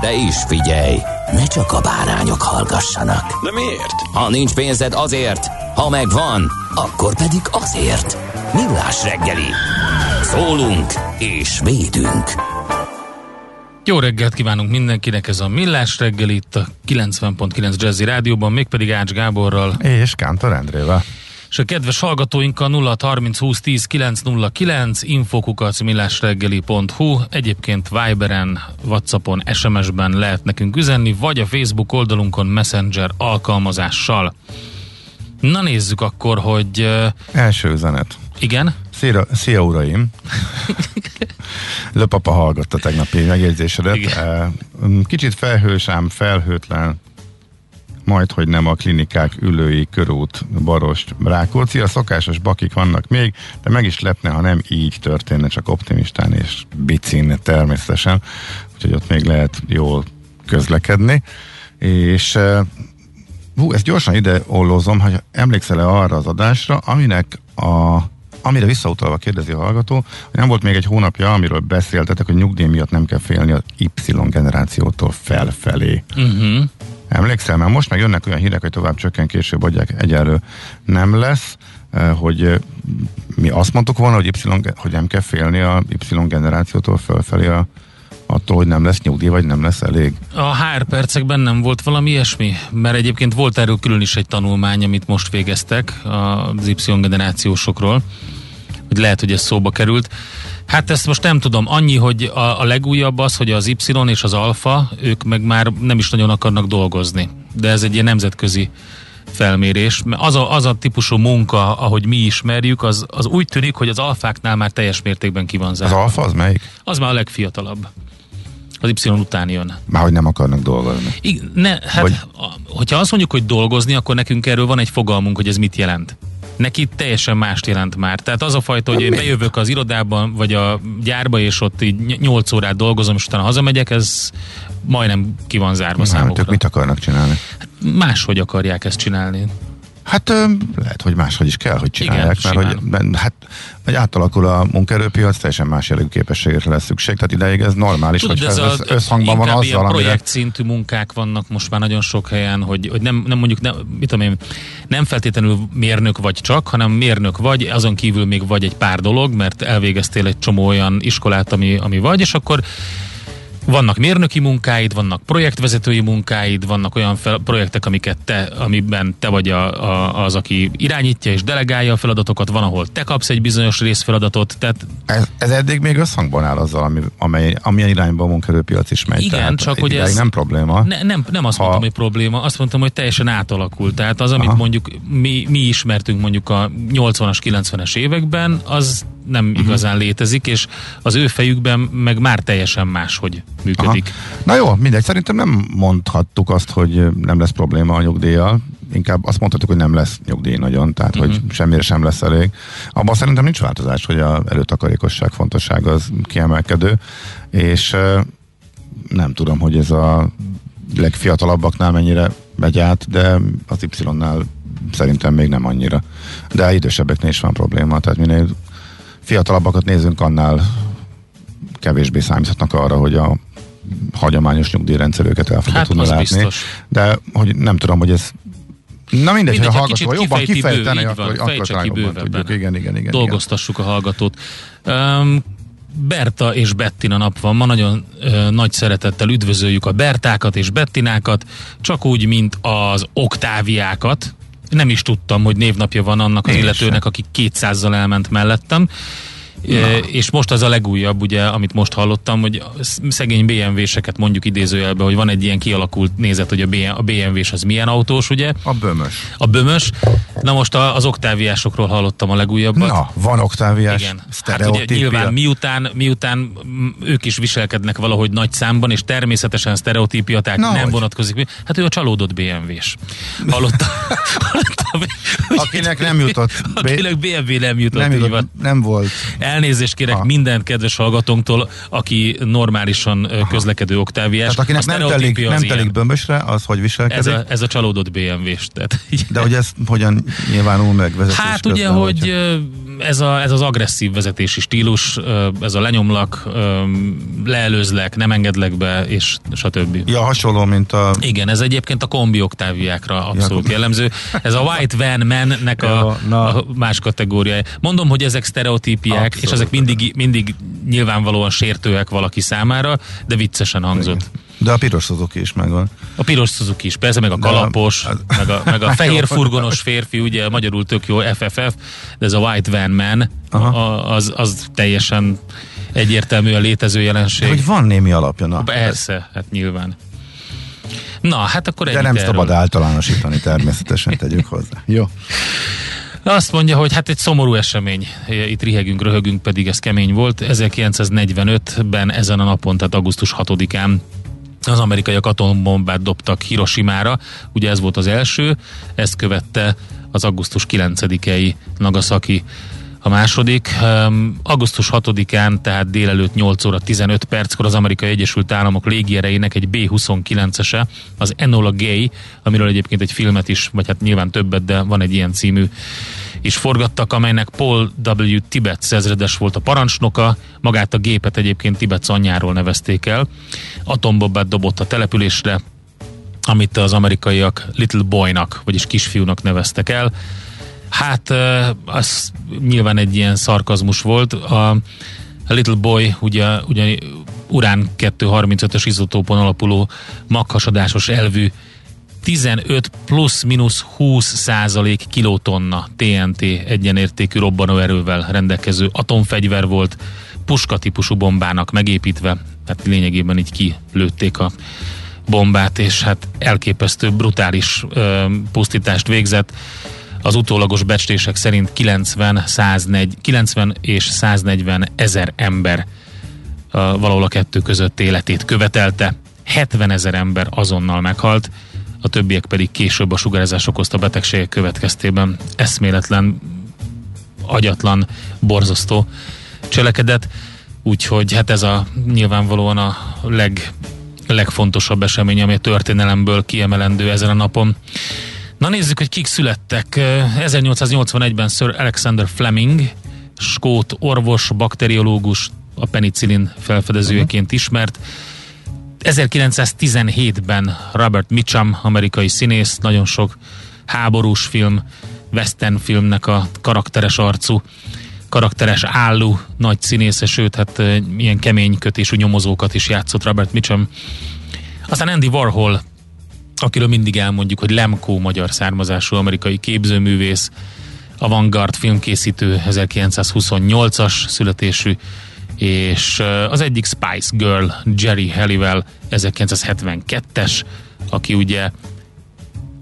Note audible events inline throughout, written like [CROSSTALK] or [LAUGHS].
De is figyelj, ne csak a bárányok hallgassanak. De miért? Ha nincs pénzed azért, ha megvan, akkor pedig azért. Millás reggeli. Szólunk és védünk. Jó reggelt kívánunk mindenkinek, ez a Millás reggel itt a 90.9 Jazzy Rádióban, mégpedig Ács Gáborral. És Kántor Endrével. És a kedves hallgatóinkkal 0 30 20 10 909 infokukac millásreggeli.hu Egyébként Viberen, Whatsappon, SMS-ben lehet nekünk üzenni, vagy a Facebook oldalunkon Messenger alkalmazással. Na nézzük akkor, hogy... Első üzenet. Igen? Szia, szia uraim! [LAUGHS] Löpapa hallgatta tegnapi megjegyzésedet. Kicsit felhős, ám felhőtlen majd, hogy nem a klinikák ülői körút, Barost, Rákóczi. A szokásos bakik vannak még, de meg is lepne, ha nem így történne, csak optimistán és bicin természetesen. Úgyhogy ott még lehet jól közlekedni. És hú, ezt gyorsan ide ollózom, hogy emlékszel-e arra az adásra, aminek a amire visszautalva kérdezi a hallgató, hogy nem volt még egy hónapja, amiről beszéltetek, hogy nyugdíj miatt nem kell félni az Y generációtól felfelé. Uh-huh. Emlékszel, mert most meg jönnek olyan hírek, hogy tovább csökken, később adják, egyelő nem lesz, hogy mi azt mondtuk volna, hogy, y, hogy nem kell félni a Y generációtól felfelé a attól, hogy nem lesz nyugdíj, vagy nem lesz elég? A HR percekben nem volt valami ilyesmi? Mert egyébként volt erről külön is egy tanulmány, amit most végeztek az Y generációsokról, hogy lehet, hogy ez szóba került. Hát ezt most nem tudom. Annyi, hogy a, a legújabb az, hogy az Y és az alfa, ők meg már nem is nagyon akarnak dolgozni. De ez egy ilyen nemzetközi felmérés. Az a, az a típusú munka, ahogy mi ismerjük, az, az úgy tűnik, hogy az alfáknál már teljes mértékben ki van zárva. Az alfa az melyik? Az már a legfiatalabb. Az Y után jön. Már hogy nem akarnak dolgozni. Igen, ne, hát, vagy... hogyha azt mondjuk, hogy dolgozni, akkor nekünk erről van egy fogalmunk, hogy ez mit jelent neki teljesen mást jelent már. Tehát az a fajta, hogy én bejövök az irodában, vagy a gyárba, és ott így 8 órát dolgozom, és utána hazamegyek, ez majdnem ki van zárva számukra. Mit akarnak csinálni? Hát máshogy akarják ezt csinálni. Hát lehet, hogy máshogy is kell, hogy csinálják, Igen, mert hogy, hát, hogy átalakul a munkaerőpiac, teljesen más jellegű képességre lesz szükség, tehát ideig ez normális, hogy ez, ez összhangban van azzal, amire... projekt szintű munkák vannak most már nagyon sok helyen, hogy, hogy nem, nem mondjuk, nem, mit tudom én, nem feltétlenül mérnök vagy csak, hanem mérnök vagy, azon kívül még vagy egy pár dolog, mert elvégeztél egy csomó olyan iskolát, ami, ami vagy, és akkor vannak mérnöki munkáid, vannak projektvezetői munkáid, vannak olyan fel, projektek, amiket te, amiben te vagy a, a, az, aki irányítja és delegálja a feladatokat, van, ahol te kapsz egy bizonyos részfeladatot. Tehát... Ez, ez eddig még összhangban áll azzal, ami, amely, amilyen irányba a munkerőpiac is megy. Igen, tehát csak hogy ez nem probléma. Ne, nem, nem azt ha... mondtam, hogy probléma, azt mondtam, hogy teljesen átalakult. Tehát az, amit Aha. mondjuk mi, mi ismertünk mondjuk a 80-as, 90-es években, az nem uh-huh. igazán létezik, és az ő fejükben meg már teljesen máshogy működik. Aha. Na jó, mindegy, szerintem nem mondhattuk azt, hogy nem lesz probléma a nyugdíjjal, inkább azt mondhatjuk, hogy nem lesz nyugdíj nagyon, tehát uh-huh. hogy mhm. semmire sem lesz elég. Abban szerintem nincs változás, hogy a előtakarékosság fontossága az kiemelkedő, és nem tudom, hogy ez a legfiatalabbaknál mennyire megy át, de az Y-nál szerintem még nem annyira. De idősebbeknél is van probléma, tehát minél fiatalabbakat nézünk, annál kevésbé számíthatnak arra, hogy a hagyományos nyugdíjrendszerőket el fogja hát, tudni látni. Biztos. De hogy nem tudom, hogy ez Na mindegy, Mindegy, ha ha hallgató jobban így akkor, van, akkor talán jobban tudjuk. Igen, igen, igen. Dolgoztassuk a hallgatót. Um, Berta és Bettina nap van ma, nagyon ö, nagy szeretettel üdvözöljük a Bertákat és Bettinákat, csak úgy, mint az Oktáviákat. Nem is tudtam, hogy névnapja van annak az Én illetőnek, aki 200-zal elment mellettem. E, és most az a legújabb, ugye, amit most hallottam, hogy szegény BMW-seket mondjuk idézőjelben, hogy van egy ilyen kialakult nézet, hogy a, BM, a BMW-s az milyen autós, ugye? A bömös. A bömös. Na most az oktáviásokról hallottam a legújabbat. Na, van oktáviás Igen. Hát ugye nyilván miután, miután ők is viselkednek valahogy nagy számban, és természetesen sztereotípia, tehát Na, nem hogy? vonatkozik. Hát ő a csalódott BMW-s. Hallottam, [LAUGHS] hallottam hogy- Akinek nem jutott [LAUGHS] Akinek BMW nem jutott, nem, jutott, nem volt. Elnézést kérek Ha. minden kedves hallgatónktól, aki normálisan ö, közlekedő oktáviás. Tehát akinek A nem telik, nem telik bömbösre, az hogy ez viselkedik? a, ez a csalódott BMW-s. Tehát, De hogy ez hogyan nyilvánul meg vezetés Hát ugye, közben, hogy hogyha- ö, ez, a, ez az agresszív vezetési stílus, ez a lenyomlak, leelőzlek, nem engedlek be, és stb. Ja, hasonló, mint a... Igen, ez egyébként a kombi oktáviákra abszolút Ja. jellemző. Ez a White Van Man-nek a, Ja, na. a más kategóriája. Mondom, hogy ezek sztereotípiák. És ezek mindig, mindig nyilvánvalóan sértőek valaki számára, de viccesen hangzott. De a piros Suzuki is megvan. A piros Suzuki is, persze, meg a De a- kalapos, az- [LAUGHS] meg a, meg a fehér furgonos férfi, ugye magyarul tök jó FFF, de ez a White Van Man, Aha. a, az, az teljesen egyértelműen létező jelenség. Hogy van némi alapja, na. Persze, hát nyilván. Na, hát akkor De ennyit nem erről. szabad általánosítani, természetesen tegyük hozzá. Jó. Azt mondja, hogy hát egy szomorú esemény. Itt rihegünk, röhögünk, pedig ez kemény volt. 1945-ben ezen a napon, tehát augusztus 6-án az amerikaiak atombombát dobtak Hiroshimára. Ugye ez volt az első, ezt követte az augusztus 9-i Nagasaki a második. Augusztus 6-án, tehát délelőtt 8 óra 15 perckor az Amerikai Egyesült Államok légierejének egy B-29-ese, az Enola Gay, amiről egyébként egy filmet is, vagy hát nyilván többet, de van egy ilyen című is forgattak, amelynek Paul W. Tibet ezredes volt a parancsnoka, magát a gépet egyébként Tibet anyjáról nevezték el. Atombombát dobott a településre, amit az amerikaiak Little Boynak, vagyis kisfiúnak neveztek el. Hát az nyilván egy ilyen szarkazmus volt. A Little Boy ugye, ugye urán 235-ös izotópon alapuló maghasadásos elvű 15 plusz-minusz 20 százalék kilotonna TNT egyenértékű robbanóerővel rendelkező atomfegyver volt, puska típusú bombának megépítve, tehát lényegében így kilőtték a bombát, és hát elképesztő brutális ö, pusztítást végzett. Az utólagos becslések szerint 90, 104, 90 és 140 ezer ember valahol a kettő között életét követelte. 70 ezer ember azonnal meghalt, a többiek pedig később a sugárzás okozta betegségek következtében eszméletlen, agyatlan, borzasztó cselekedet. Úgyhogy hát ez a nyilvánvalóan a leg, legfontosabb esemény, ami a történelemből kiemelendő ezen a napon. Na nézzük, hogy kik születtek. 1881-ben Sir Alexander Fleming, skót orvos, bakteriológus, a penicillin felfedezőjeként ismert. 1917-ben Robert Mitchum, amerikai színész, nagyon sok háborús film, western filmnek a karakteres arcú, karakteres álló nagy színésze, sőt, hát ilyen kemény kötésű nyomozókat is játszott Robert Mitchum. Aztán Andy Warhol, akiről mindig elmondjuk, hogy Lemko magyar származású amerikai képzőművész, avantgard filmkészítő, 1928-as születésű, és az egyik Spice Girl, Jerry Halliwell, 1972-es, aki ugye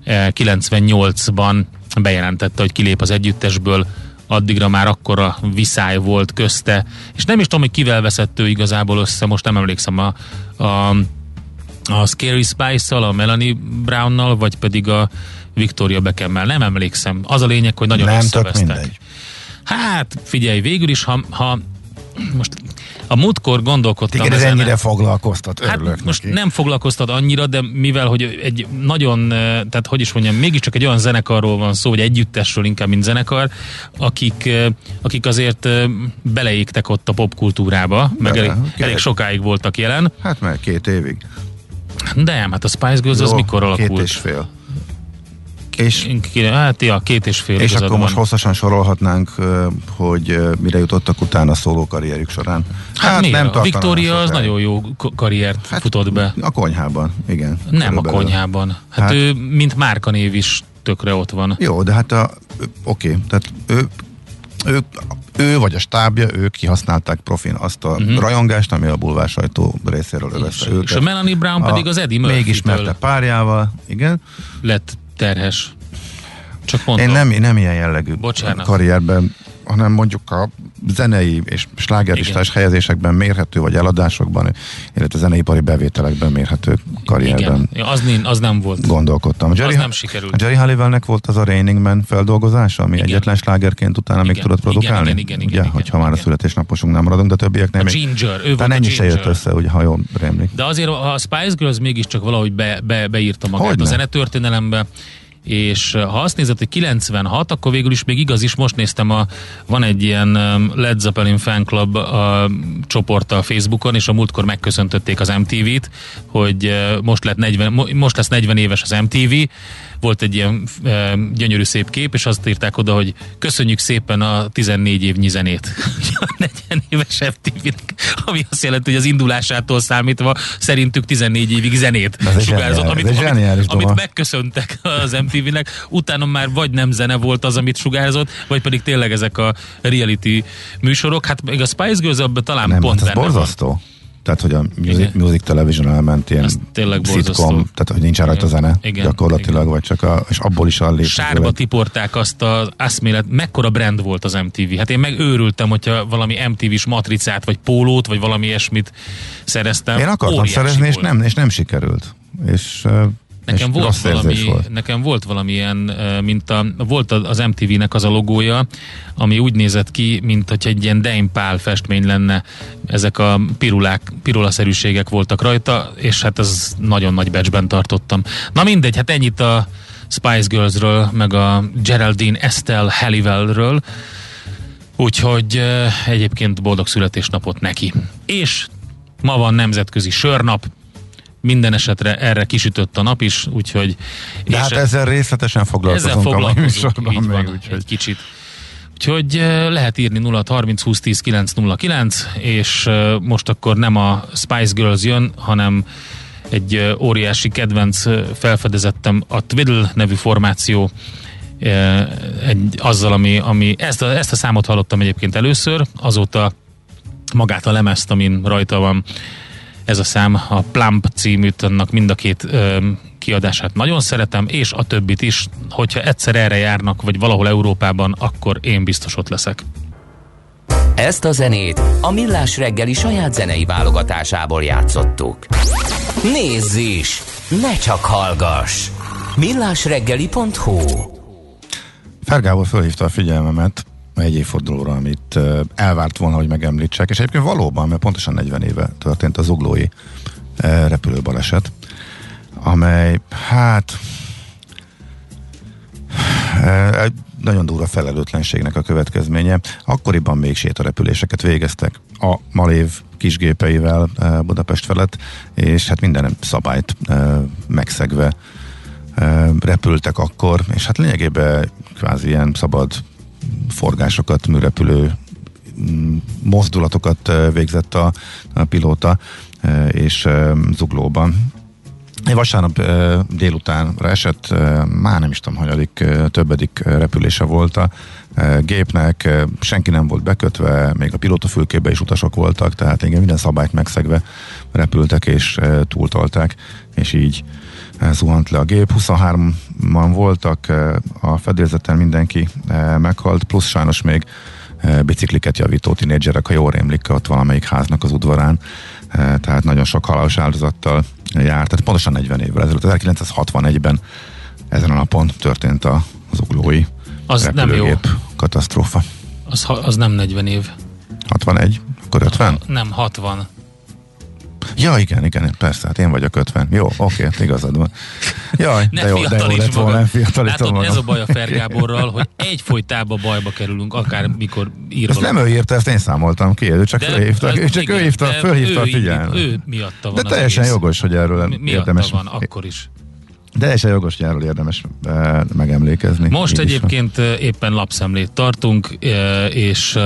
98-ban bejelentette, hogy kilép az együttesből, addigra már akkora viszály volt közte, és nem is tudom, hogy kivel veszett ő igazából össze, most nem emlékszem a, a, a Scary Spice-szal, a Melanie Brown-nal, vagy pedig a Victoria Beckham-mel, nem emlékszem. Az a lényeg, hogy nagyon Nem összevesztek. Hát figyelj, végül is, ha, ha most a múltkor gondolkodtam Téged ez ezen- ennyire foglalkoztat, örülök Hát most neki. nem foglalkoztat annyira, de mivel, hogy egy nagyon, eh, tehát hogy is mondjam, mégiscsak egy olyan zenekarról van szó, vagy együttesről inkább, mint zenekar, akik, eh, akik azért eh, beleégtek ott a popkultúrába, meg elég, elég sokáig voltak jelen. Hát mert két évig. De hát a Spice Girls az Jó, mikor Két alakult? és fél. És- hát ja, két és fél És akkor most van. hosszasan sorolhatnánk, hogy mire jutottak utána a szóló karrierjük során. Hát, nem tartanak Victoria az nagyon jó karriert hát, futott be. A konyhában, igen. Nem a konyhában. Hát, Hát- hát ő, mint márkanév is tökre ott van. Jó, de hát a, oké, tehát ő, ő, ő vagy a stábja, ők kihasználták profin azt a uh-huh. rajongást, ami a bulvár sajtó részéről. És, övezte és őket. a Melanie Brown pedig az Eddie Még Murphy-től ismerte párjával, igen. lett terhes. Csak mondom. Én nem, nem ilyen jellegű Bocsánat. karrierben, hanem mondjuk a zenei és slágerlistás helyezésekben mérhető, vagy eladásokban, illetve zeneipari bevételekben mérhető karrierben Igen, az, nem, az nem volt. gondolkodtam. Jerry, nem sikerült. A Jerry Halliwellnek volt az a Raining Man feldolgozása, ami Igen. egyetlen slágerként utána még Igen, tudott igen, produkálni? igen, igen, igen, ugye, igen, hogyha már a igen. születésnaposunknál maradunk, de többieknél A még... Ginger, ő volt ennyi se jött össze, ugye, ha jól rémlik. De azért a Spice Girls mégiscsak valahogy be, be, beírta magát Hogyne. a zenetörténelembe, és ha azt nézed, hogy 96, akkor végül is még igaz is, most néztem, a, van egy ilyen Led Zeppelin fan club a csoport a Facebookon, és a múltkor megköszöntötték az MTV-t, hogy most, lett 40, mo- most lesz 40 éves az MTV, volt egy ilyen uh, gyönyörű szép kép, és azt írták oda, hogy köszönjük szépen a 14 évnyi zenét. [LAUGHS] a 40 éves mtv ami azt jelenti, hogy az indulásától számítva szerintük 14 évig zenét Ez sugárzott, zseniális- amit, amit, zseniális amit duma. megköszöntek az MTV-nek, utána már vagy nem zene volt az, amit sugárzott, vagy pedig tényleg ezek a reality műsorok. Hát még a Spice Girls talán Nem, pont hát ez benne van. Tehát, hogy a music, music television elment ilyen Ez tényleg borzasztó. sitcom, tehát, hogy nincs rajta zene Igen. gyakorlatilag, Igen. vagy csak a, és abból is a létező. Sárba tiporták azt az eszmélet, mekkora brand volt az MTV. Hát én megőrültem, hogyha valami MTV-s matricát, vagy pólót, vagy valami ilyesmit szereztem. Én akartam Óriási szerezni, és nem, és nem sikerült. És, Nekem volt, valami, volt. nekem volt valamilyen, ö, mint a, volt az MTV-nek az a logója, ami úgy nézett ki, mint hogy egy ilyen Dame Pál festmény lenne. Ezek a pirulák, pirulaszerűségek voltak rajta, és hát ez nagyon nagy becsben tartottam. Na mindegy, hát ennyit a Spice Girlsről, meg a Geraldine Estelle Halliwellről. Úgyhogy egyébként boldog születésnapot neki. És ma van nemzetközi sörnap, minden esetre erre kisütött a nap is, úgyhogy... De és hát ezzel részletesen ezzel foglalkozunk a mai foglalkozunk, műsorban így még, van, úgyhogy egy kicsit. Úgyhogy eh, lehet írni 0 30 20 10 909, és eh, most akkor nem a Spice Girls jön, hanem egy óriási kedvenc felfedezettem, a Twiddle nevű formáció, egy, azzal, ami, ami ezt, a, ezt a számot hallottam egyébként először, azóta magát a lemezt, amin rajta van ez a szám, a Plump címűt, annak mind a két ö, kiadását nagyon szeretem, és a többit is, hogyha egyszer erre járnak, vagy valahol Európában, akkor én biztos ott leszek. Ezt a zenét a Millás reggeli saját zenei válogatásából játszottuk. Nézz is! Ne csak hallgass! millásreggeli.hu Fergábor fölhívta a figyelmemet egy évfordulóra, amit elvárt volna, hogy megemlítsek, és egyébként valóban, mert pontosan 40 éve történt a zuglói uh, repülőbaleset, amely, hát egy nagyon durva felelőtlenségnek a következménye. Akkoriban még sétarepüléseket végeztek a Malév kisgépeivel Budapest felett, és hát minden szabályt megszegve repültek akkor, és hát lényegében kvázi ilyen szabad forgásokat, műrepülő mm, mozdulatokat végzett a, a pilóta, és zuglóban. Vasárnap délutánra esett, már nem is tudom, hanyadik, többedik repülése volt a gépnek, senki nem volt bekötve, még a pilótafülkébe is utasok voltak, tehát igen, minden szabályt megszegve repültek és túltolták, és így zuhant le a gép. 23-man voltak, uh, a fedélzeten mindenki uh, meghalt, plusz sajnos még uh, bicikliket javító tinédzserek, ha jól rémlik, ott valamelyik háznak az udvarán, tehát nagyon sok halálos áldozattal járt, tehát pontosan 40 évvel ezelőtt, 1961-ben ezen a napon történt a az uglói Az nem jó. katasztrófa. Az, ha- az nem 40 év. 61, akkor 50? Nem, 60. Ja, igen, igen, persze, hát én vagyok 50. Jó, oké, hát igazad van. Jaj, Ne de jó, de jó lett volna, fiatalítom Látod, ez a magam. baj a Fergáborral, hogy egyfolytában bajba kerülünk, akár mikor ír Ezt nem ő írta, ezt én számoltam ki, ő csak De fölhívta, ő csak igen, ő hívta, de fölhívta a ő, figyelmet. Ő miatta van De teljesen egész. jogos, hogy erről Mi- Miatta érdemes. van, akkor is. Teljesen jogos nyáról érdemes e, megemlékezni. Most egyébként van. éppen lapszemlét tartunk, e, és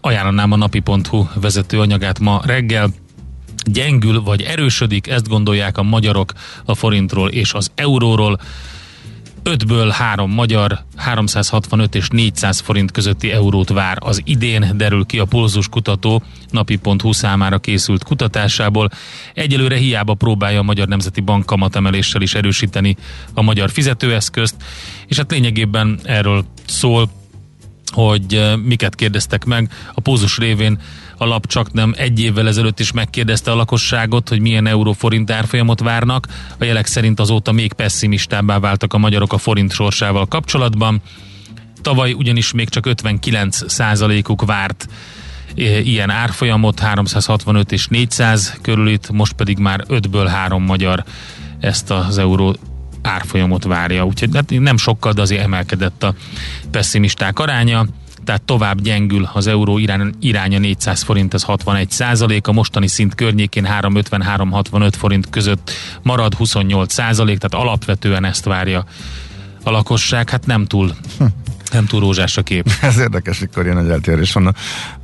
ajánlanám a napi.hu vezető anyagát ma reggel. Gyengül vagy erősödik, ezt gondolják a magyarok a forintról és az euróról. 5-ből 3 magyar 365 és 400 forint közötti eurót vár az idén, derül ki a Pulzus kutató napi.hu számára készült kutatásából. Egyelőre hiába próbálja a Magyar Nemzeti Bank kamatemeléssel is erősíteni a magyar fizetőeszközt, és hát lényegében erről szól, hogy eh, miket kérdeztek meg. A pózus révén a lap csak nem egy évvel ezelőtt is megkérdezte a lakosságot, hogy milyen euróforint árfolyamot várnak. A jelek szerint azóta még pessimistábbá váltak a magyarok a forint sorsával kapcsolatban. Tavaly ugyanis még csak 59 százalékuk várt e, ilyen árfolyamot, 365 és 400 körül most pedig már 5-ből 3 magyar ezt az euró árfolyamot várja. Úgyhogy hát nem sokkal, de azért emelkedett a pessimisták aránya tehát tovább gyengül az euró irány, iránya 400 forint, ez 61 százalék, a mostani szint környékén 350-365 forint között marad 28 százalék, tehát alapvetően ezt várja a lakosság, hát nem túl hm. nem túl rózsás a kép. [LAUGHS] Ez érdekes, mikor ilyen nagy eltérés van a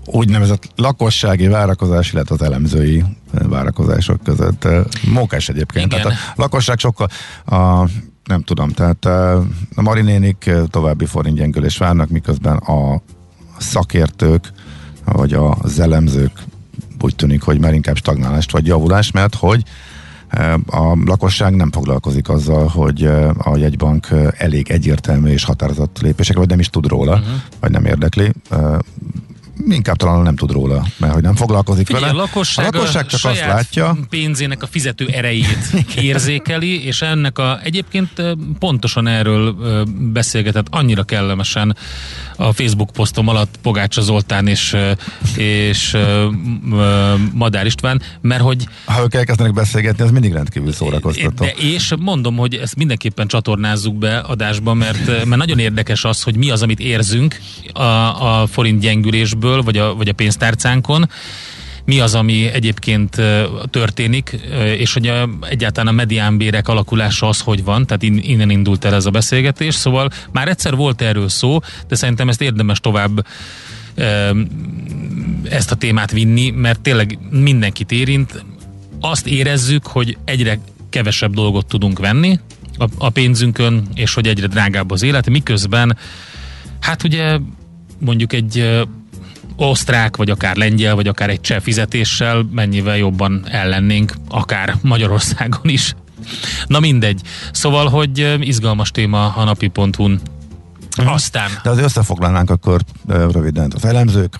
úgynevezett lakossági várakozás, illetve az elemzői várakozások között. Mókás egyébként. Igen. Tehát a lakosság sokkal a nem tudom, tehát a marinénik további forintgyengülés várnak, miközben a szakértők, vagy a elemzők úgy tűnik, hogy már inkább stagnálást vagy javulást, mert hogy a lakosság nem foglalkozik azzal, hogy a jegybank elég egyértelmű és határozott lépésekre, vagy nem is tud róla, uh-huh. vagy nem érdekli inkább talán nem tud róla, mert hogy nem foglalkozik Figyelj, vele. A lakosság, a lakosság csak azt látja. pénzének a fizető erejét [LAUGHS] érzékeli, és ennek a egyébként pontosan erről beszélgetett annyira kellemesen a Facebook posztom alatt Pogácsa Zoltán és, és Madár István, mert hogy... Ha ők elkezdenek beszélgetni, az mindig rendkívül szórakoztató. De és mondom, hogy ezt mindenképpen csatornázzuk be adásba, mert, mert nagyon érdekes az, hogy mi az, amit érzünk a, a forint gyengülésből, vagy a, vagy a pénztárcánkon, mi az, ami egyébként történik, és hogy a, egyáltalán a mediánbérek alakulása az, hogy van, tehát innen indult el ez a beszélgetés, szóval már egyszer volt erről szó, de szerintem ezt érdemes tovább ezt a témát vinni, mert tényleg mindenkit érint. Azt érezzük, hogy egyre kevesebb dolgot tudunk venni a, a pénzünkön, és hogy egyre drágább az élet, miközben hát ugye mondjuk egy osztrák, vagy akár lengyel, vagy akár egy cseh fizetéssel mennyivel jobban ellennénk, akár Magyarországon is. Na mindegy. Szóval, hogy izgalmas téma a napi.hu-n. Aztán... De azért összefoglalnánk akkor röviden. Az elemzők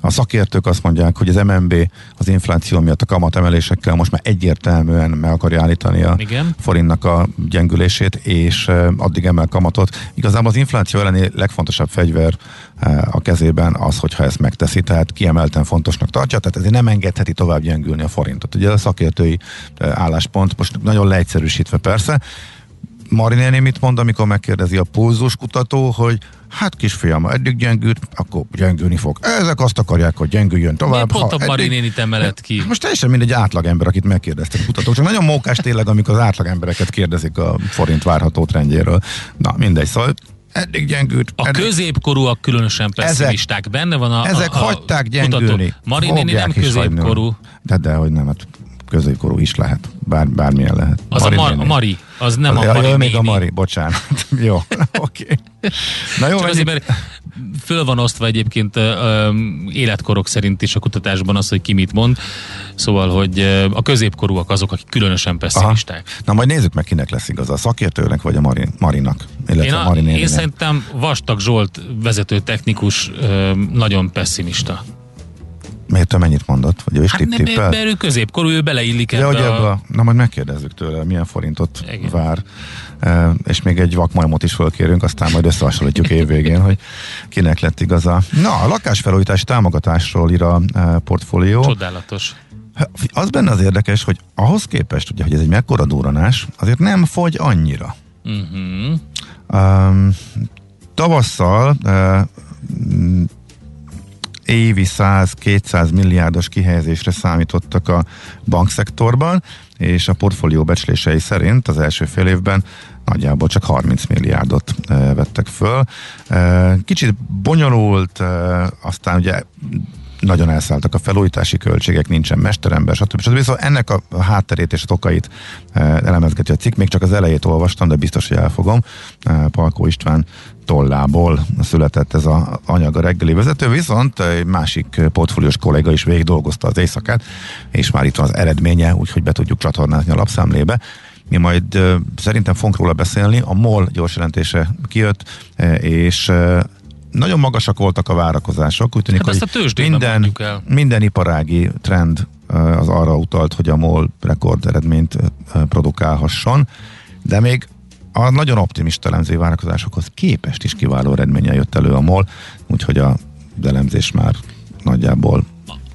a szakértők azt mondják, hogy az MNB az infláció miatt a kamatemelésekkel most már egyértelműen meg akarja állítani a Igen. forintnak a gyengülését, és addig emel kamatot. Igazából az infláció elleni legfontosabb fegyver a kezében az, hogyha ezt megteszi, tehát kiemelten fontosnak tartja, tehát ezért nem engedheti tovább gyengülni a forintot. Ugye a szakértői álláspont, most nagyon leegyszerűsítve persze, Marinéni mit mond, amikor megkérdezi a pulzus kutató, hogy hát kisfiam, eddig gyengült, akkor gyengülni fog. Ezek azt akarják, hogy gyengüljön tovább. Mi pont a Marinéni emelet ki? Most teljesen mindegy átlagember, akit megkérdeztek kutatók. Csak nagyon mókás tényleg, amikor az átlagembereket kérdezik a forint várható trendjéről. Na, mindegy, szóval eddig gyengült. A eddig... középkorúak különösen pessimisták. Ezek, Benne van a Ezek a, a hagyták gyengülni. Marinéni nem középkorú. De, de, hogy nem, hát középkorú is lehet. Bár, bármilyen lehet. Az Mari a Mar- Mari, az nem az, a Mari. még a Mari, bocsánat. [LAUGHS] jó, [LAUGHS] oké. Okay. Na jó, azért, mert föl van osztva egyébként uh, életkorok szerint is a kutatásban az, hogy ki mit mond. Szóval, hogy a középkorúak azok, akik különösen pessimisták. Aha. Na majd nézzük meg, kinek lesz igaza, a szakértőnek vagy a Mari, Marinak. Én, a, én szerintem Vastag Zsolt vezető technikus uh, nagyon pessimista. Miért ő mennyit mondott? Vagy ő is hát tipp tippel? Mert ő középkorú, ő beleillik ebbe ja, a... a... Na majd megkérdezzük tőle, milyen forintot Igen. vár. E, és még egy vakmajmot is fölkérünk, aztán majd összehasonlítjuk évvégén, hogy kinek lett igaza. Na, a lakásfelújítási támogatásról ír a e, portfólió. Csodálatos. Az benne az érdekes, hogy ahhoz képest, ugye, hogy ez egy mekkora duranás, azért nem fogy annyira. Uh-huh. Um, tavasszal uh, évi 100-200 milliárdos kihelyezésre számítottak a bankszektorban, és a portfólió becslései szerint az első fél évben nagyjából csak 30 milliárdot e, vettek föl. E, kicsit bonyolult, e, aztán ugye nagyon elszálltak a felújítási költségek, nincsen mesterember, stb. stb. Szóval ennek a hátterét és a tokait elemezgeti a cikk. Még csak az elejét olvastam, de biztos, hogy elfogom. Palkó István tollából született ez az anyag a reggeli vezető, viszont egy másik portfóliós kolléga is végig dolgozta az éjszakát, és már itt van az eredménye, úgyhogy be tudjuk csatornázni a lapszámlébe. Mi majd uh, szerintem fogunk róla beszélni. A MOL gyors jelentése kijött, és nagyon magasak voltak a várakozások. Úgy tűnik, hát hogy minden, el. minden iparági trend az arra utalt, hogy a MOL rekord eredményt produkálhasson, de még a nagyon optimista elemzői várakozásokhoz képest is kiváló eredménye jött elő a MOL, úgyhogy a elemzés már nagyjából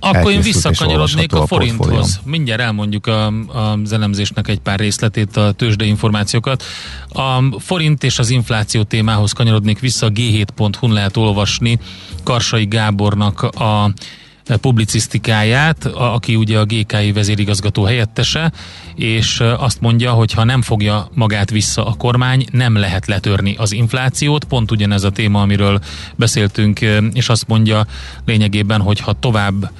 akkor én visszakanyarodnék a forinthoz. A Mindjárt elmondjuk a, az elemzésnek egy pár részletét, a tőzsde információkat. A forint és az infláció témához kanyarodnék vissza, a g7.hu-n lehet olvasni Karsai Gábornak a publicisztikáját, aki ugye a GKI vezérigazgató helyettese, és azt mondja, hogy ha nem fogja magát vissza a kormány, nem lehet letörni az inflációt, pont ugyanez a téma, amiről beszéltünk, és azt mondja lényegében, hogy ha tovább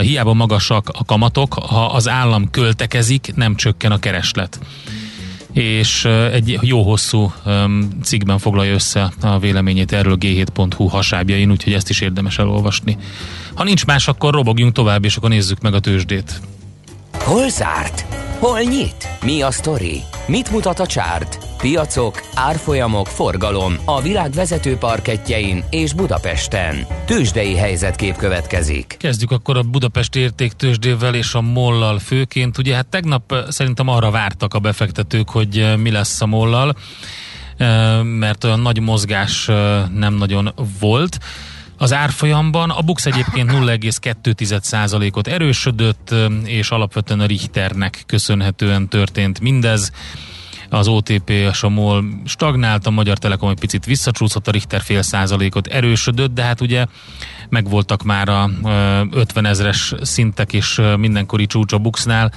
hiába magasak a kamatok, ha az állam költekezik, nem csökken a kereslet és egy jó hosszú cikkben foglalja össze a véleményét erről g7.hu hasábjain, úgyhogy ezt is érdemes elolvasni. Ha nincs más, akkor robogjunk tovább, és akkor nézzük meg a tőzsdét. Hol zárt? Hol nyit? Mi a sztori? Mit mutat a csárt? Piacok, árfolyamok, forgalom a világ vezető parketjein és Budapesten. Tőzsdei helyzetkép következik. Kezdjük akkor a Budapest érték tőzsdével és a mollal főként. Ugye hát tegnap szerintem arra vártak a befektetők, hogy mi lesz a mollal, mert olyan nagy mozgás nem nagyon volt. Az árfolyamban a Bux egyébként 0,2%-ot erősödött, és alapvetően a Richternek köszönhetően történt mindez az OTP és a MOL stagnált, a Magyar Telekom egy picit visszacsúszott, a Richter fél százalékot erősödött, de hát ugye megvoltak már a 50 ezres szintek és mindenkori csúcs a Buxnál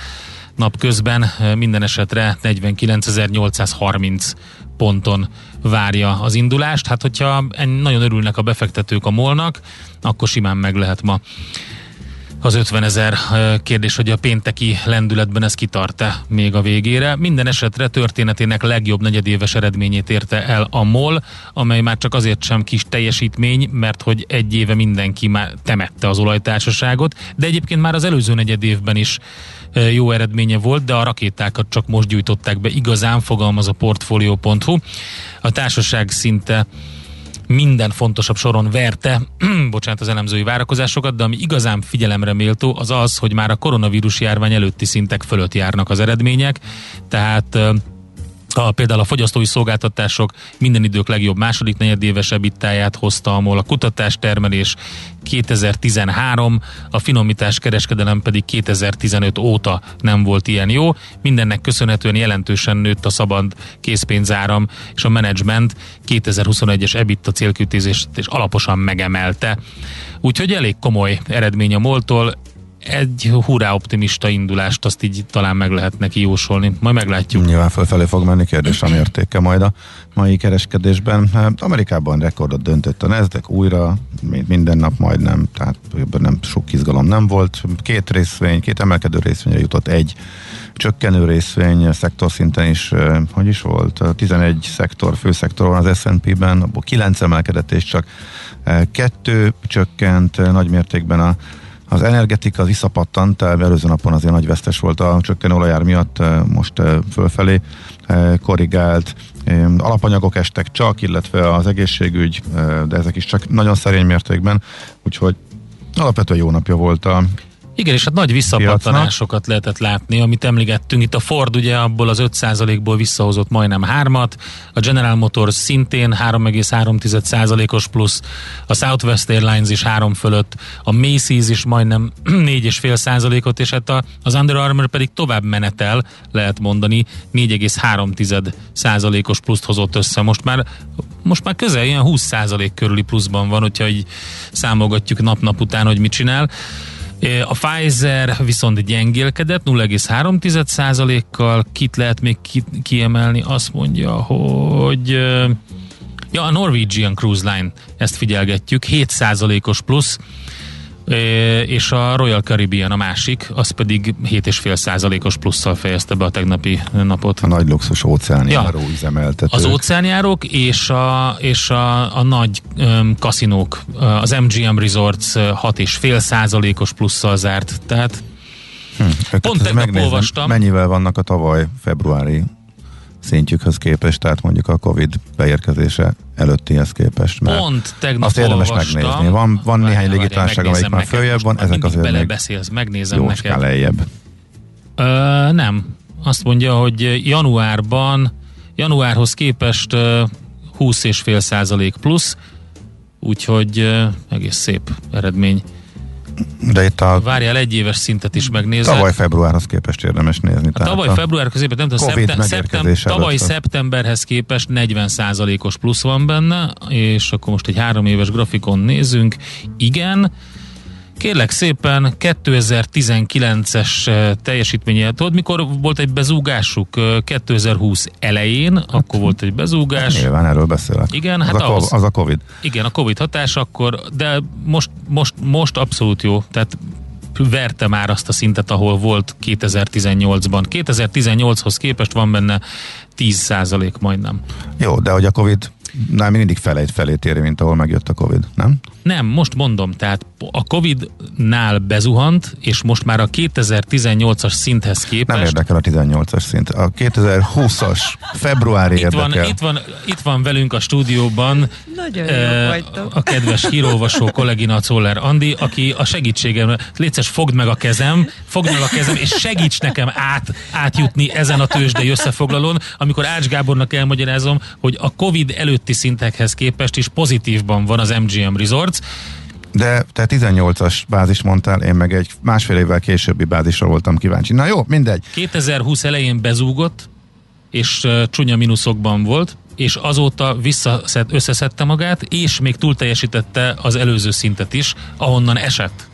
napközben minden esetre 49.830 ponton várja az indulást. Hát hogyha nagyon örülnek a befektetők a molnak, akkor simán meg lehet ma az 50 ezer kérdés, hogy a pénteki lendületben ez kitart-e még a végére. Minden esetre történetének legjobb negyedéves eredményét érte el a MOL, amely már csak azért sem kis teljesítmény, mert hogy egy éve mindenki már temette az olajtársaságot, de egyébként már az előző negyedévben is jó eredménye volt, de a rakétákat csak most gyújtották be. Igazán fogalmaz a Portfolio.hu. A társaság szinte minden fontosabb soron verte, [CLEARS THROAT] bocsánat, az elemzői várakozásokat, de ami igazán figyelemre méltó, az az, hogy már a koronavírus járvány előtti szintek fölött járnak az eredmények, tehát a, például a fogyasztói szolgáltatások minden idők legjobb második negyedéves ebittáját hozta, ahol a kutatás termelés 2013, a finomítás kereskedelem pedig 2015 óta nem volt ilyen jó. Mindennek köszönhetően jelentősen nőtt a szabad készpénzáram, és a menedzsment 2021-es EBITDA célkütését és alaposan megemelte. Úgyhogy elég komoly eredmény a Moltól, egy hurrá optimista indulást azt így talán meg lehet neki jósolni. Majd meglátjuk. Nyilván fölfelé fog menni kérdés, ami értéke majd a mai kereskedésben. Hát, Amerikában rekordot döntött a Nasdaq újra, minden nap majdnem, tehát nem sok izgalom nem volt. Két részvény, két emelkedő részvényre jutott egy csökkenő részvény szektor szinten is, hogy is volt, 11 szektor, főszektor van az S&P-ben, abból 9 emelkedett és csak kettő csökkent nagy mértékben a az energetika visszapattant, előző napon azért nagy vesztes volt a csökkenő olajár miatt, most fölfelé korrigált. Alapanyagok estek csak, illetve az egészségügy, de ezek is csak nagyon szerény mértékben, úgyhogy alapvetően jó napja volt a igen, és hát nagy visszapattanásokat lehetett látni, amit emlegettünk. Itt a Ford ugye abból az 5%-ból visszahozott majdnem 3-at, a General Motors szintén 3,3%-os plusz, a Southwest Airlines is 3 fölött, a Macy's is majdnem [CLEARS THROAT] 4,5%-ot, és hát a, az Under Armour pedig tovább menetel, lehet mondani, 4,3%-os pluszt hozott össze. Most már most már közel ilyen 20% körüli pluszban van, hogyha így számolgatjuk nap-nap után, hogy mit csinál. A Pfizer viszont gyengélkedett 0,3%-kal. Kit lehet még ki, kiemelni? Azt mondja, hogy ja, a Norwegian Cruise Line, ezt figyelgetjük, 7%-os plusz, és a Royal Caribbean a másik, az pedig 7,5%-os plusszal fejezte be a tegnapi napot. A nagy luxus óceánjáró ja, üzemeltetők. Az óceánjárók és a, és a, a nagy um, kaszinók, az MGM Resorts 6,5%-os plusszal zárt, tehát hm, pont tegnap olvastam. Mennyivel vannak a tavaly februári szintjükhöz képest, tehát mondjuk a Covid beérkezése előttihez képest. Mert Pont tegnap Azt érdemes olvastam. megnézni. Van, van néhány légitársaság, amelyik már följebb van, ezek azért még beszélsz, megnézem neked. lejjebb. Ö, nem. Azt mondja, hogy januárban, januárhoz képest 20,5 százalék plusz, úgyhogy egész szép eredmény. De itt a... Várjál, egy éves szintet is megnézem. Tavaly februárhoz képest érdemes nézni. A tavaly februárhoz képest, nem tudom, szeptem, szeptem, tavaly szeptemberhez képest 40%-os plusz van benne, és akkor most egy három éves grafikon nézünk. Igen, Kérlek szépen, 2019-es eh, teljesítménye, tudod, mikor volt egy bezúgásuk? 2020 eh, elején, hát, akkor volt egy bezúgás. Hát, nyilván erről beszélek. Igen, az hát a, az, az a Covid. Igen, a Covid hatás akkor, de most, most, most abszolút jó. Tehát verte már azt a szintet, ahol volt 2018-ban. 2018-hoz képest van benne 10% majdnem. Jó, de hogy a Covid Na, mindig felejt felé téri, mint ahol megjött a Covid, nem? Nem, most mondom, tehát a Covid-nál bezuhant, és most már a 2018-as szinthez képest... Nem érdekel a 18-as szint. A 2020-as februári itt érdekel. Van, itt, van, itt van velünk a stúdióban Nagyon uh, a kedves híróvasó [LAUGHS] kollégina Czoller Andi, aki a segítségem, létszes fogd meg a kezem, fogd meg a kezem, és segíts nekem át, átjutni ezen a tőzsdei összefoglalón, amikor Ács Gábornak elmagyarázom, hogy a Covid előtti szintekhez képest is pozitívban van az MGM De te 18-as bázis mondtál, én meg egy másfél évvel későbbi bázisra voltam kíváncsi. Na jó, mindegy. 2020 elején bezúgott, és uh, csúnya mínuszokban volt, és azóta visszaszed, összeszedte magát, és még túl teljesítette az előző szintet is, ahonnan esett.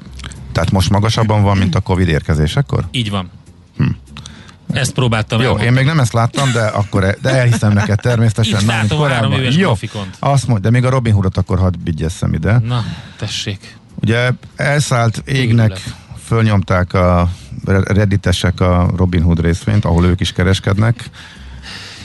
Tehát most magasabban van, mint a Covid érkezésekor? Így van. Ezt próbáltam Jó, elmondani. én még nem ezt láttam, de akkor e- de elhiszem neked természetesen. Itt látom korábban. három éves Jó, grafikont. azt mondja, de még a Robin Hoodot akkor hadd vigyesszem ide. Na, tessék. Ugye elszállt égnek, fölnyomták a redditesek a Robin Hood részvényt, ahol ők is kereskednek.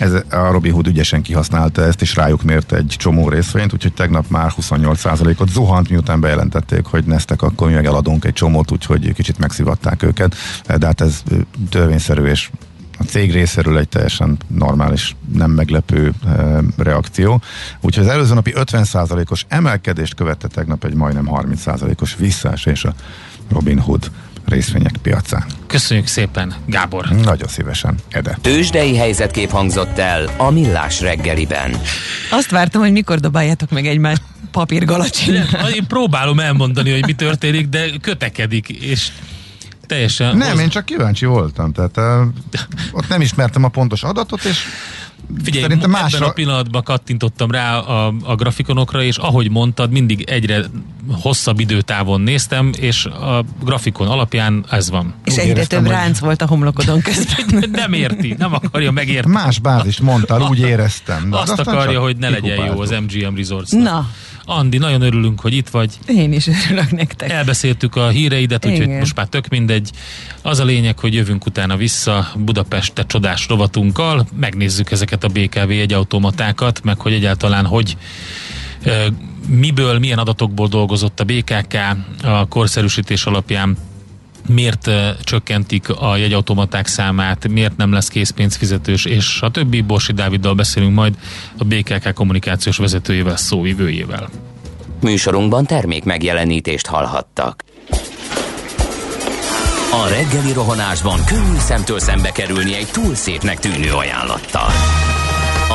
Ez, a Robin Hood ügyesen kihasználta ezt, és rájuk mért egy csomó részvényt, úgyhogy tegnap már 28%-ot zuhant, miután bejelentették, hogy neztek, akkor mi meg eladunk egy csomót, úgyhogy kicsit megszivatták őket. De hát ez törvényszerű, és a cég részéről egy teljesen normális, nem meglepő e, reakció. Úgyhogy az előző napi 50%-os emelkedést követte tegnap egy majdnem 30%-os visszaesés a Robin Hood részvények piacán. Köszönjük szépen, Gábor. Nagyon szívesen, Ede. Tőzsdei helyzetkép hangzott el a Millás reggeliben. Azt vártam, hogy mikor dobáljátok meg egymást papírgalacsin. Én próbálom elmondani, hogy mi történik, de kötekedik, és teljesen... Nem, hoz... én csak kíváncsi voltam, tehát uh, ott nem ismertem a pontos adatot, és Figyelj, Szerintem másra... ebben a pillanatban kattintottam rá a, a grafikonokra, és ahogy mondtad, mindig egyre hosszabb időtávon néztem, és a grafikon alapján ez van. És úgy egyre több ránc volt a homlokodon közben. [LAUGHS] nem érti, nem akarja megérteni. Más bázist mondtál, úgy éreztem. De Azt akarja, hogy ne legyen jó az MGM Resorts. Na. Andi, nagyon örülünk, hogy itt vagy. Én is örülök nektek. Elbeszéltük a híreidet, úgyhogy most már tök mindegy. Az a lényeg, hogy jövünk utána vissza Budapeste csodás rovatunkkal, megnézzük ezeket a BKV egyautomatákat, meg hogy egyáltalán hogy miből, milyen adatokból dolgozott a BKK a korszerűsítés alapján miért csökkentik a jegyautomaták számát, miért nem lesz készpénzfizetős, és a többi Borsi Dáviddal beszélünk majd a BKK kommunikációs vezetőjével, szóvivőjével. Műsorunkban termék megjelenítést hallhattak. A reggeli rohanásban könnyű szemtől szembe kerülni egy túl szépnek tűnő ajánlattal.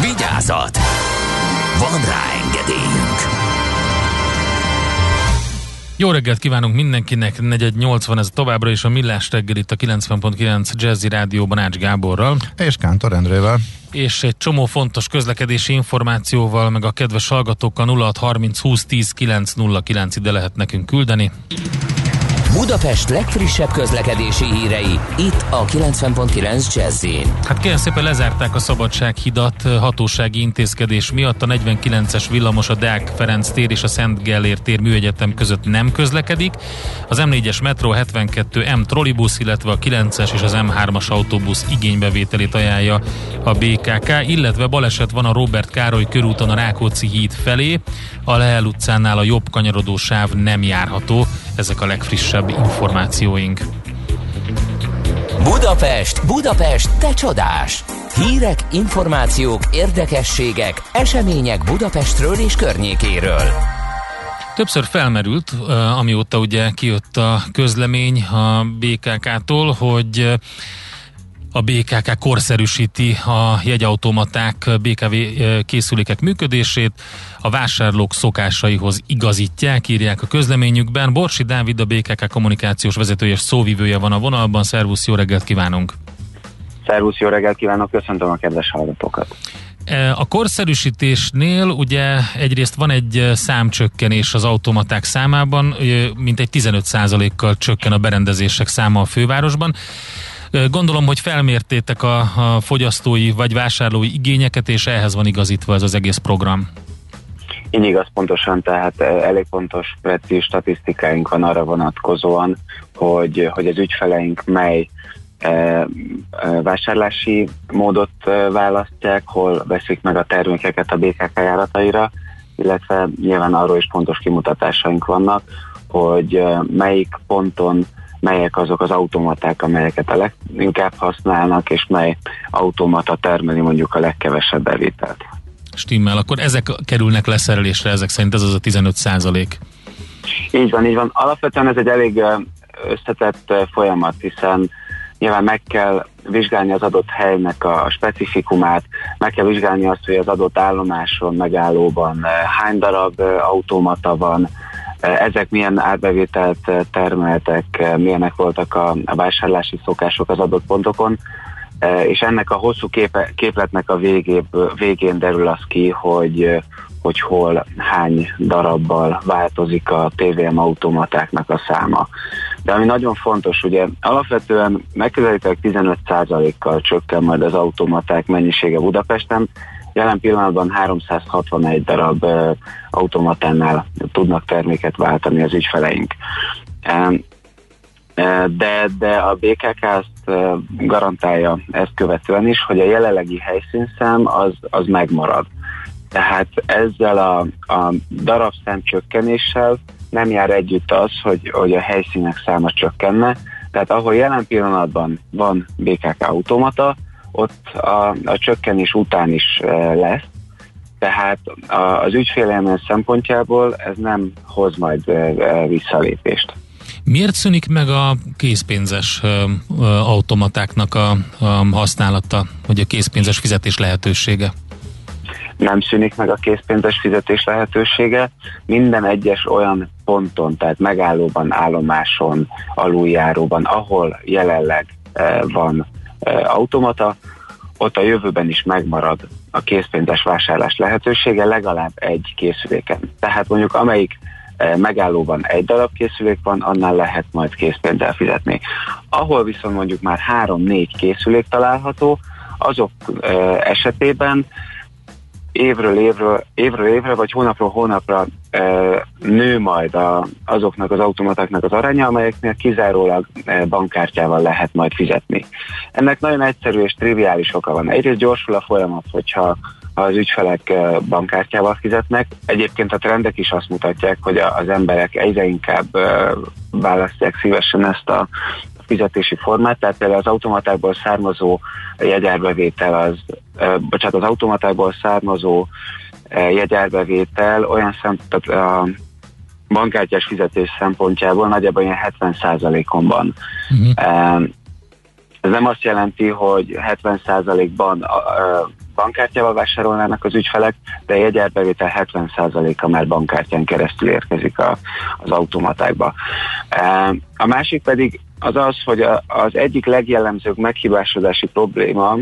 Vigyázat! Van rá engedélyünk! Jó reggelt kívánunk mindenkinek, 480 ez továbbra is a Millás reggel itt a 90.9 Jazzy Rádióban Ács Gáborral. És Kántor Endrével. És egy csomó fontos közlekedési információval, meg a kedves hallgatókkal 0630 20 10 909 ide lehet nekünk küldeni. Budapest legfrissebb közlekedési hírei, itt a 90.9 jazz Hát kérem szépen lezárták a Szabadsághidat hatósági intézkedés miatt. A 49-es villamos a Deák Ferenc tér és a Szent Gellér tér műegyetem között nem közlekedik. Az M4-es metró 72 M trollibusz, illetve a 9-es és az M3-as autóbusz igénybevételét ajánlja a BKK, illetve baleset van a Robert Károly körúton a Rákóczi híd felé. A Lehel utcánál a jobb kanyarodó sáv nem járható. Ezek a legfrissebb információink. Budapest, Budapest, te csodás! Hírek, információk, érdekességek, események Budapestről és környékéről. Többször felmerült, amióta ugye kijött a közlemény a BKK-tól, hogy a BKK korszerűsíti a jegyautomaták BKV készülékek működését, a vásárlók szokásaihoz igazítják, írják a közleményükben. Borsi Dávid, a BKK kommunikációs vezetője és szóvivője van a vonalban. Szervusz, jó reggelt kívánunk! Szervusz, jó reggelt kívánok, köszöntöm a kedves hallgatókat! A korszerűsítésnél ugye egyrészt van egy számcsökkenés az automaták számában, mint egy 15%-kal csökken a berendezések száma a fővárosban. Gondolom, hogy felmértétek a, a fogyasztói vagy vásárlói igényeket, és ehhez van igazítva ez az egész program. Így igaz, pontosan, tehát elég pontos, precíz statisztikáink van arra vonatkozóan, hogy, hogy az ügyfeleink mely vásárlási módot választják, hol veszik meg a termékeket a BKK járataira, illetve nyilván arról is pontos kimutatásaink vannak, hogy melyik ponton melyek azok az automaták, amelyeket a leginkább használnak, és mely automata termeli mondjuk a legkevesebb bevételt. Stimmel, akkor ezek kerülnek leszerelésre, ezek szerint ez az a 15 százalék. Így van, így van. Alapvetően ez egy elég összetett folyamat, hiszen nyilván meg kell vizsgálni az adott helynek a specifikumát, meg kell vizsgálni azt, hogy az adott állomáson, megállóban hány darab automata van, ezek milyen árbevételt termeltek, milyenek voltak a, a vásárlási szokások az adott pontokon, és ennek a hosszú képe, képletnek a végéből, végén derül az ki, hogy, hogy hol hány darabbal változik a TVM automatáknak a száma. De ami nagyon fontos, ugye alapvetően megközelítőleg 15%-kal csökken majd az automaták mennyisége Budapesten, Jelen pillanatban 361 darab automatánál tudnak terméket váltani az ügyfeleink. De, de a BKK azt garantálja ezt követően is, hogy a jelenlegi helyszínszám az, az megmarad. Tehát ezzel a, a darabszám csökkenéssel nem jár együtt az, hogy, hogy a helyszínek száma csökkenne. Tehát ahol jelen pillanatban van BKK automata, ott a, a csökkenés után is e, lesz, tehát az ügyfélelmény szempontjából ez nem hoz majd e, e, visszalépést. Miért szűnik meg a készpénzes automatáknak a, a használata, vagy a készpénzes fizetés lehetősége? Nem szűnik meg a készpénzes fizetés lehetősége. Minden egyes olyan ponton, tehát megállóban, állomáson, aluljáróban, ahol jelenleg van automata, ott a jövőben is megmarad a készpénzes vásárlás lehetősége legalább egy készüléken. Tehát mondjuk amelyik megállóban egy darab készülék van, annál lehet majd készpénzzel fizetni. Ahol viszont mondjuk már három-négy készülék található, azok esetében évről évről, évről évre, vagy hónapról hónapra e, nő majd a, azoknak az automatáknak az aránya, amelyeknél kizárólag e, bankkártyával lehet majd fizetni. Ennek nagyon egyszerű és triviális oka van. Egyrészt gyorsul a folyamat, hogyha ha az ügyfelek e, bankkártyával fizetnek. Egyébként a trendek is azt mutatják, hogy az emberek egyre inkább e, választják szívesen ezt a fizetési formát, tehát például az automatákból származó jegyárbevétel az, bocsánat, az automatákból származó jegyárbevétel olyan szem, tehát a bankkártyás fizetés szempontjából nagyjából ilyen 70%-on van. Uh-huh. Ez nem azt jelenti, hogy 70%-ban bankkártyával vásárolnának az ügyfelek, de jegyárbevétel 70%-a már bankkártyán keresztül érkezik a, az automatákba. A másik pedig az az, hogy az egyik legjellemzőbb meghibásodási probléma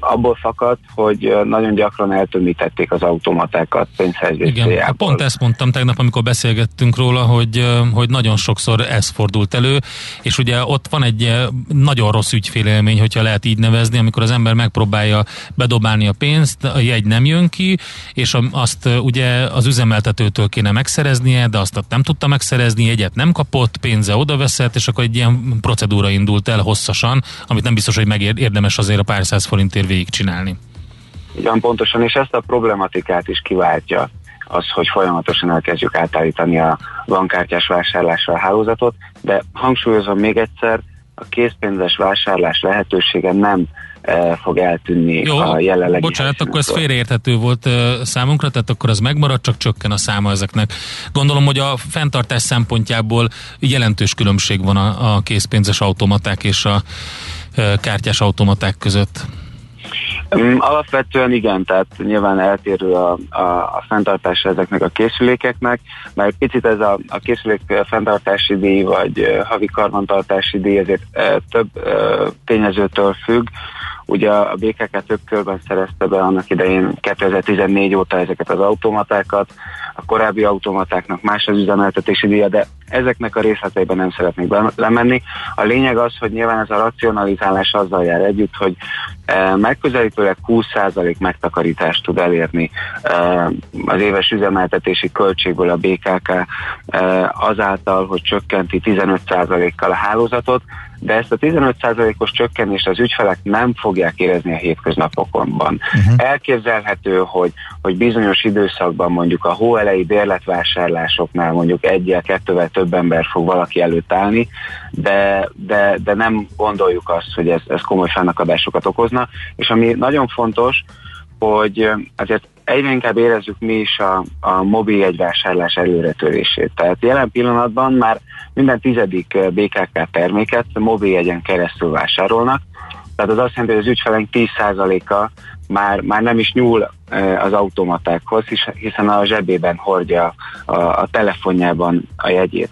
abból fakad, hogy nagyon gyakran eltömítették az automatákat pénzszerzés Igen, céljából. pont ezt mondtam tegnap, amikor beszélgettünk róla, hogy, hogy nagyon sokszor ez fordult elő, és ugye ott van egy nagyon rossz ügyfélélmény, hogyha lehet így nevezni, amikor az ember megpróbálja bedobálni a pénzt, a jegy nem jön ki, és azt ugye az üzemeltetőtől kéne megszereznie, de azt nem tudta megszerezni, jegyet nem kapott, pénze odaveszett, és akkor egy ilyen procedúra indult el hosszasan, amit nem biztos, hogy megérdemes azért a pár száz forintért végigcsinálni. Igen, pontosan, és ezt a problematikát is kiváltja az, hogy folyamatosan elkezdjük átállítani a bankkártyás vásárlásra a hálózatot, de hangsúlyozom még egyszer, a készpénzes vásárlás lehetősége nem e, fog eltűnni Jó, a jelenlegi bocsánat, akkor ez félreérthető volt e, számunkra, tehát akkor az megmarad, csak csökken a száma ezeknek. Gondolom, hogy a fenntartás szempontjából jelentős különbség van a, a készpénzes automaták és a kártyás automaták között? Mm, alapvetően igen, tehát nyilván eltérő a, a, a fenntartása ezeknek a készülékeknek, mert picit ez a, a készülék fenntartási díj vagy havi karbantartási díj ezért több tényezőtől függ. Ugye a BKK több körben szerezte be annak idején 2014 óta ezeket az automatákat, a korábbi automatáknak más az üzemeltetési díja, de ezeknek a részleteiben nem szeretnék lemenni. A lényeg az, hogy nyilván ez a racionalizálás azzal jár együtt, hogy e, megközelítőleg 20% megtakarítást tud elérni e, az éves üzemeltetési költségből a BKK e, azáltal, hogy csökkenti 15%-kal a hálózatot, de ezt a 15%-os csökkenést az ügyfelek nem fogják érezni a hétköznapokonban. Uh-huh. Elképzelhető, hogy, hogy bizonyos időszakban mondjuk a hó elejé bérletvásárlásoknál mondjuk egyel, kettővel több ember fog valaki előtt állni, de, de, de nem gondoljuk azt, hogy ez, ez komoly fennakadásokat okozna, és ami nagyon fontos, hogy azért egyre inkább érezzük mi is a, a mobil egyvásárlás előretörését. Tehát jelen pillanatban már minden tizedik BKK terméket mobil egyen keresztül vásárolnak, tehát az azt jelenti, hogy az ügyfeleink 10%-a már, már nem is nyúl az automatákhoz, hiszen a zsebében hordja a, a telefonjában a jegyét.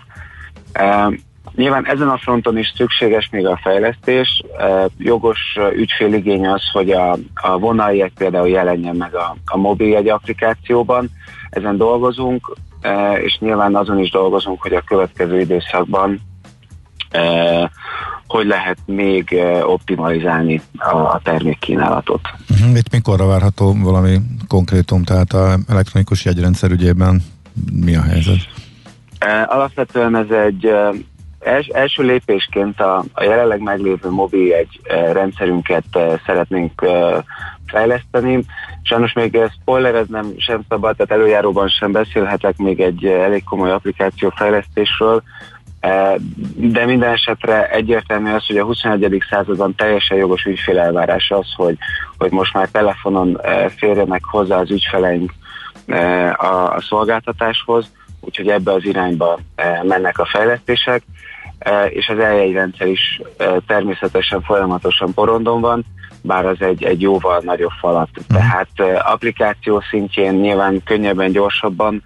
Nyilván ezen a fronton is szükséges még a fejlesztés. Jogos ügyféligény az, hogy a, a vonaljegy például jelenjen meg a, a mobiljegy applikációban. Ezen dolgozunk, és nyilván azon is dolgozunk, hogy a következő időszakban hogy lehet még optimalizálni a, termékkínálatot. Uh-huh. Itt mikorra várható valami konkrétum, tehát a elektronikus jegyrendszer ügyében mi a helyzet? Alapvetően ez egy els, első lépésként a, a jelenleg meglévő mobil egy e, rendszerünket e, szeretnénk e, fejleszteni. Sajnos még spoilereznem sem szabad, tehát előjáróban sem beszélhetek még egy elég komoly applikáció fejlesztésről, de minden esetre egyértelmű az, hogy a 21. században teljesen jogos ügyfélelvárás az, hogy, hogy most már telefonon férjenek hozzá az ügyfeleink a, a szolgáltatáshoz, úgyhogy ebbe az irányba mennek a fejlesztések. E, és az eljegyrendszer is e, természetesen folyamatosan porondon van, bár az egy, egy jóval nagyobb falat. Uh-huh. Tehát e, applikáció szintjén nyilván könnyebben, gyorsabban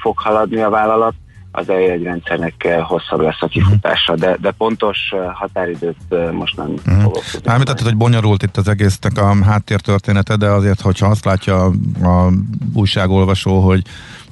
fog haladni a vállalat, az eljegyrendszernek hosszabb lesz a kifutása, de, de pontos határidőt most nem uh-huh. fogok tudni. Említetted, hogy bonyolult itt az egésznek a háttértörténete, de azért, hogyha azt látja a újságolvasó, hogy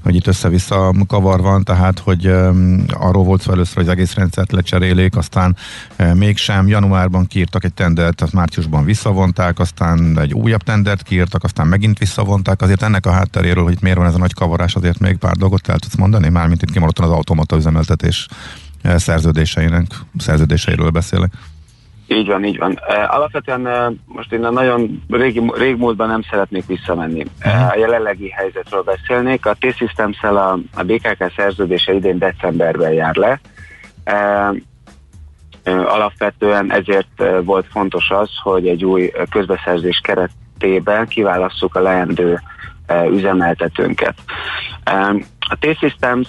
hogy itt össze-vissza kavar van, tehát hogy um, arról volt szó először, hogy az egész rendszert lecserélik, aztán um, mégsem. Januárban kiírtak egy tendert, tehát márciusban visszavonták, aztán egy újabb tendert kiírtak, aztán megint visszavonták. Azért ennek a hátteréről, hogy miért van ez a nagy kavarás, azért még pár dolgot el tudsz mondani, mármint itt kimaradtan az automata üzemeltetés szerződéseinek, szerződéseiről beszélek. Így van, így van. Alapvetően most én a nagyon régi, régmúltban nem szeretnék visszamenni. A jelenlegi helyzetről beszélnék. A T-Systems a, a BKK szerződése idén decemberben jár le. Alapvetően ezért volt fontos az, hogy egy új közbeszerzés keretében kiválasszuk a leendő üzemeltetőnket. A T-Systems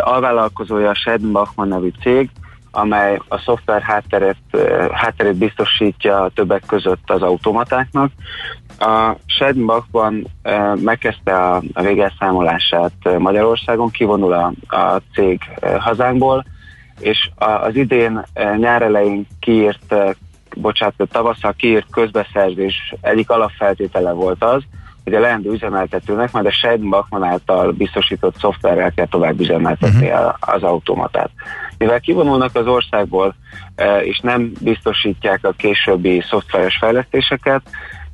alvállalkozója a Shed Bachmann nevű cég, amely a szoftver hátteret, hátterét biztosítja többek között az automatáknak. A Sedbachban megkezdte a, a végelszámolását Magyarországon, kivonul a, a cég hazánkból, és az idén nyár elején kiírt, bocsánat, tavasszal kiírt közbeszerzés egyik alapfeltétele volt az, hogy a leendő üzemeltetőnek majd a Shed Bachmann által biztosított szoftverrel kell tovább üzemeltetni uh-huh. az automatát. Mivel kivonulnak az országból, e, és nem biztosítják a későbbi szoftveres fejlesztéseket,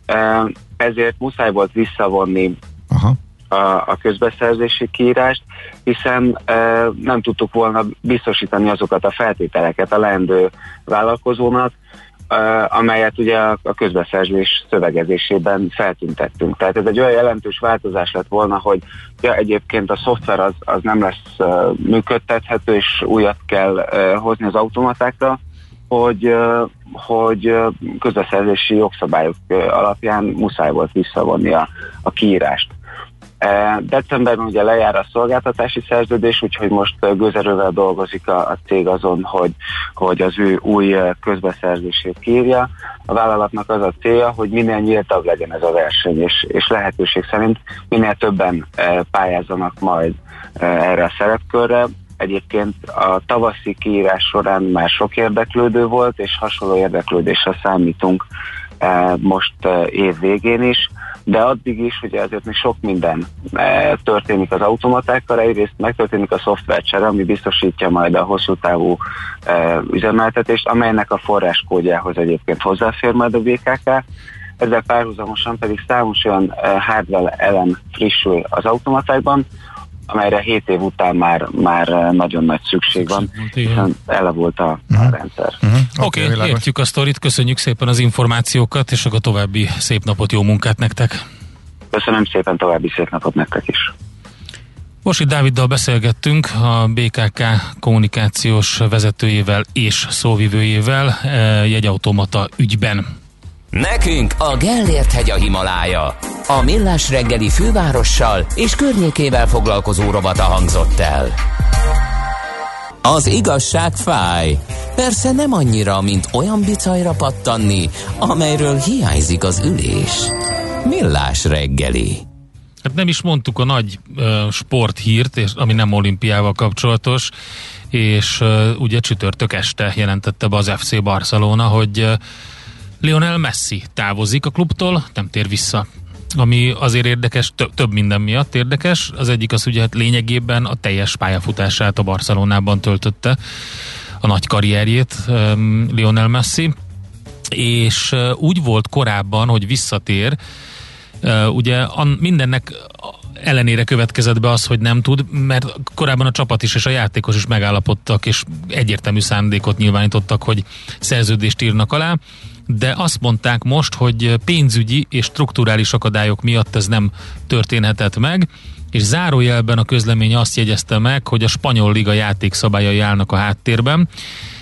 e, ezért muszáj volt visszavonni Aha. A, a közbeszerzési kiírást, hiszen e, nem tudtuk volna biztosítani azokat a feltételeket a leendő vállalkozónak, amelyet ugye a közbeszerzés szövegezésében feltüntettünk. Tehát ez egy olyan jelentős változás lett volna, hogy ja, egyébként a szoftver az, az nem lesz működtethető, és újat kell hozni az automatákra, hogy, hogy közbeszerzési jogszabályok alapján muszáj volt visszavonni a, a kiírást. Decemberben ugye lejár a szolgáltatási szerződés, úgyhogy most gőzerővel dolgozik a, a cég azon, hogy, hogy az ő új közbeszerzését kírja. A vállalatnak az a célja, hogy minél nyíltabb legyen ez a verseny, és, és lehetőség szerint minél többen pályázzanak majd erre a szerepkörre. Egyébként a tavaszi kiírás során már sok érdeklődő volt, és hasonló érdeklődésre számítunk most év végén is de addig is ugye azért még sok minden e, történik az automatákkal, egyrészt megtörténik a szoftvercsere, ami biztosítja majd a hosszú távú e, üzemeltetést, amelynek a forráskódjához egyébként hozzáfér majd a BKK, ezzel párhuzamosan pedig számos olyan e, hardware elem frissül az automatákban, amelyre 7 év után már, már nagyon nagy szükség van, hiszen elavult a, uh-huh. a rendszer. Uh-huh. Oké, okay, okay, értjük a sztorit, köszönjük szépen az információkat, és akkor további szép napot, jó munkát nektek! Köszönöm szépen, további szép napot nektek is! Most itt Dáviddal beszélgettünk, a BKK kommunikációs vezetőjével és szóvivőjével jegyautomata ügyben. Nekünk a Gellért hegy a Himalája. A Millás reggeli fővárossal és környékével foglalkozó robata hangzott el. Az igazság fáj. Persze nem annyira, mint olyan bicajra pattanni, amelyről hiányzik az ülés. Millás reggeli. Hát nem is mondtuk a nagy uh, sporthírt, és, ami nem olimpiával kapcsolatos, és uh, ugye csütörtök este jelentette be az FC Barcelona, hogy uh, Lionel Messi távozik a klubtól, nem tér vissza. Ami azért érdekes, több, több minden miatt érdekes. Az egyik az ugye hát lényegében a teljes pályafutását a Barcelonában töltötte, a nagy karrierjét um, Lionel Messi, és uh, úgy volt korábban, hogy visszatér, uh, ugye an, mindennek ellenére következett be az, hogy nem tud, mert korábban a csapat is és a játékos is megállapodtak, és egyértelmű szándékot nyilvánítottak, hogy szerződést írnak alá de azt mondták most, hogy pénzügyi és strukturális akadályok miatt ez nem történhetett meg, és zárójelben a közlemény azt jegyezte meg, hogy a spanyol liga játékszabályai állnak a háttérben,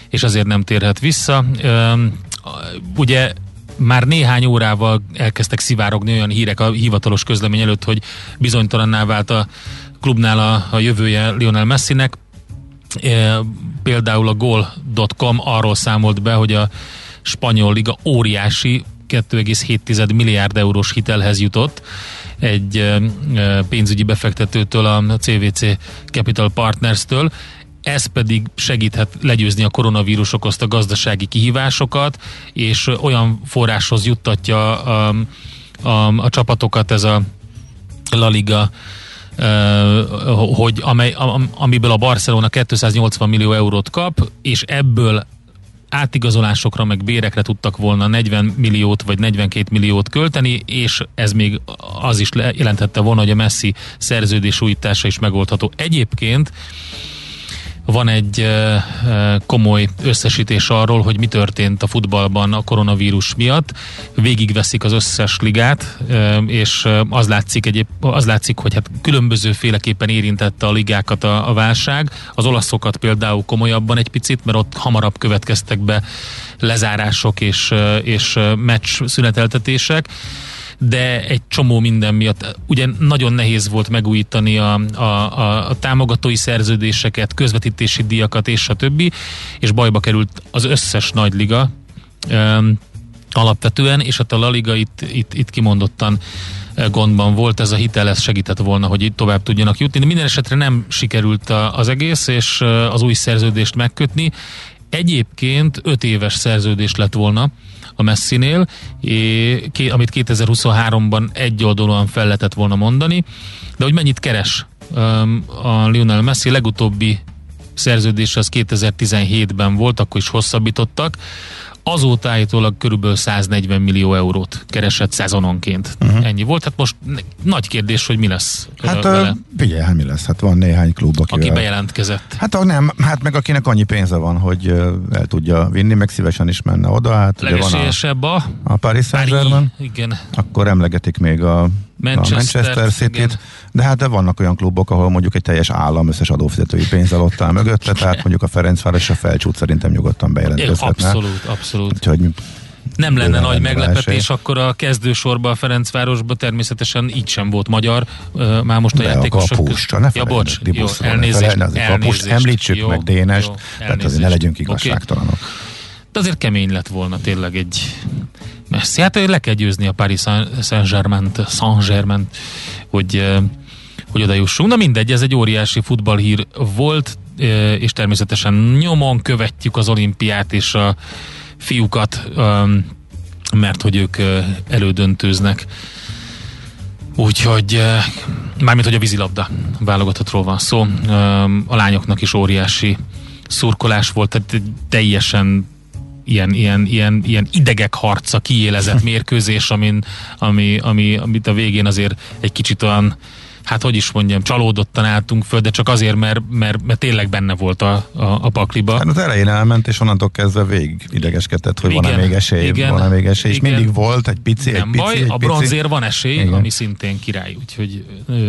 és azért nem térhet vissza. Ugye már néhány órával elkezdtek szivárogni olyan hírek a hivatalos közlemény előtt, hogy bizonytalanná vált a klubnál a, a jövője Lionel Messinek. Például a goal.com arról számolt be, hogy a spanyol liga óriási 2,7 milliárd eurós hitelhez jutott egy pénzügyi befektetőtől, a CVC Capital Partners-től. Ez pedig segíthet legyőzni a koronavírus okozta gazdasági kihívásokat, és olyan forráshoz juttatja a, a, a csapatokat ez a La Liga hogy amely, amiből a Barcelona 280 millió eurót kap, és ebből átigazolásokra, meg bérekre tudtak volna 40 milliót vagy 42 milliót költeni, és ez még az is jelentette volna, hogy a Messi szerződés újítása is megoldható. Egyébként van egy komoly összesítés arról, hogy mi történt a futballban a koronavírus miatt. Végigveszik az összes ligát, és az látszik, egyéb, az látszik, hogy hát különböző féleképpen érintette a ligákat a, a válság. Az olaszokat például komolyabban egy picit, mert ott hamarabb következtek be lezárások és, és meccs szüneteltetések de egy csomó minden miatt. Ugye nagyon nehéz volt megújítani a, a, a, a támogatói szerződéseket, közvetítési díjakat és a többi, és bajba került az összes nagy liga um, alapvetően, és hát a La itt, itt, itt kimondottan gondban volt, ez a hitel ez segített volna, hogy itt tovább tudjanak jutni, de minden esetre nem sikerült az egész, és az új szerződést megkötni. Egyébként 5 éves szerződés lett volna, a Messinél, amit 2023-ban egy oldalon fel lehetett volna mondani, de hogy mennyit keres a Lionel Messi legutóbbi szerződés az 2017-ben volt, akkor is hosszabbítottak. Azóta állítólag körülbelül 140 millió eurót keresett szezononként. Uh-huh. Ennyi volt. Hát most nagy kérdés, hogy mi lesz Hát vele. figyelj, hát mi lesz? Hát van néhány klub, akivel... aki bejelentkezett. Hát nem, hát meg akinek annyi pénze van, hogy el tudja vinni, meg szívesen is menne oda. Hát van a, a, a Paris Saint-Germain. Igen. Akkor emlegetik még a Manchester, a Manchester City-t, de hát de vannak olyan klubok, ahol mondjuk egy teljes állam összes adófizetői pénzzel ott áll mögötte, tehát mondjuk a Ferencváros a felcsút szerintem nyugodtan bejelentkezhetne. Abszolút, abszolút. Úgyhogy nem lenne nagy meglepetés, akkor a kezdősorban a Ferencvárosban természetesen így sem volt magyar, már most a De játékosok... a kapusta, ne ja, bocs, jó, elnézést, elnézést, elnézést, említsük jó, meg Dénest, tehát azért ne legyünk igazságtalanok. Okay. De azért kemény lett volna tényleg egy Messi. Hát le kell győzni a Paris Saint-Germain-t, Saint-Germain, hogy, hogy oda jussunk. Na mindegy, ez egy óriási futballhír volt, és természetesen nyomon követjük az olimpiát és a fiúkat, mert hogy ők elődöntőznek. Úgyhogy, mármint, hogy a vízilabda válogatottról van szó, a lányoknak is óriási szurkolás volt, tehát teljesen ilyen, ilyen, ilyen, ilyen idegek harca, kiélezett [LAUGHS] mérkőzés, amin, ami, ami, amit a végén azért egy kicsit olyan hát hogy is mondjam, csalódottan álltunk föl, de csak azért, mert, mert, mert tényleg benne volt a, a, a pakliba. Hát az elején elment, és onnantól kezdve végig idegeskedett, hogy van-e még esély, igen, van-e még esély, és mindig volt egy pici, Nem egy pici, baj, egy a bronzér van esély, igen. ami szintén király, úgyhogy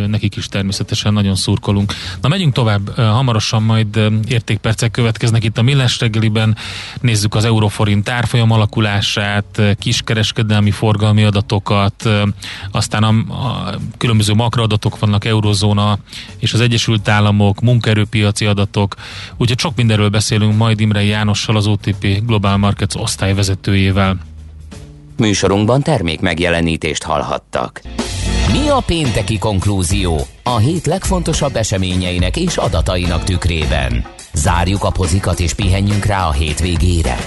nekik is természetesen nagyon szurkolunk. Na megyünk tovább, hamarosan majd értékpercek következnek itt a Millás reggeliben, nézzük az euroforint árfolyam alakulását, kiskereskedelmi forgalmi adatokat, aztán a, a különböző makroadatok vannak eurozóna és az Egyesült Államok, munkaerőpiaci adatok, úgyhogy sok mindenről beszélünk majd Imre Jánossal, az OTP Global Markets osztályvezetőjével. Műsorunkban termék megjelenítést hallhattak. Mi a pénteki konklúzió a hét legfontosabb eseményeinek és adatainak tükrében? Zárjuk a pozikat és pihenjünk rá a hétvégére.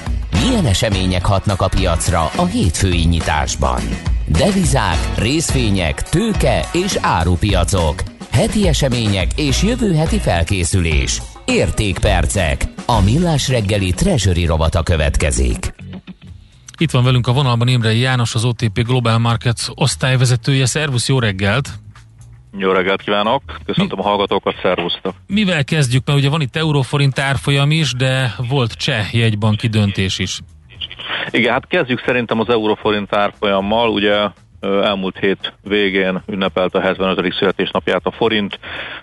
Milyen események hatnak a piacra a hétfői nyitásban? Devizák, részvények, tőke és árupiacok. Heti események és jövő heti felkészülés. Értékpercek. A millás reggeli treasury rovata következik. Itt van velünk a vonalban Imre János, az OTP Global Markets osztályvezetője. Szervusz, jó reggelt! Jó reggelt kívánok, köszöntöm Mi, a hallgatókat, szervusztok! Mivel kezdjük? Mert ugye van itt euróforint árfolyam is, de volt cseh jegybanki döntés is. Igen, hát kezdjük szerintem az euróforint árfolyammal. Ugye elmúlt hét végén ünnepelt a 75. születésnapját a forint,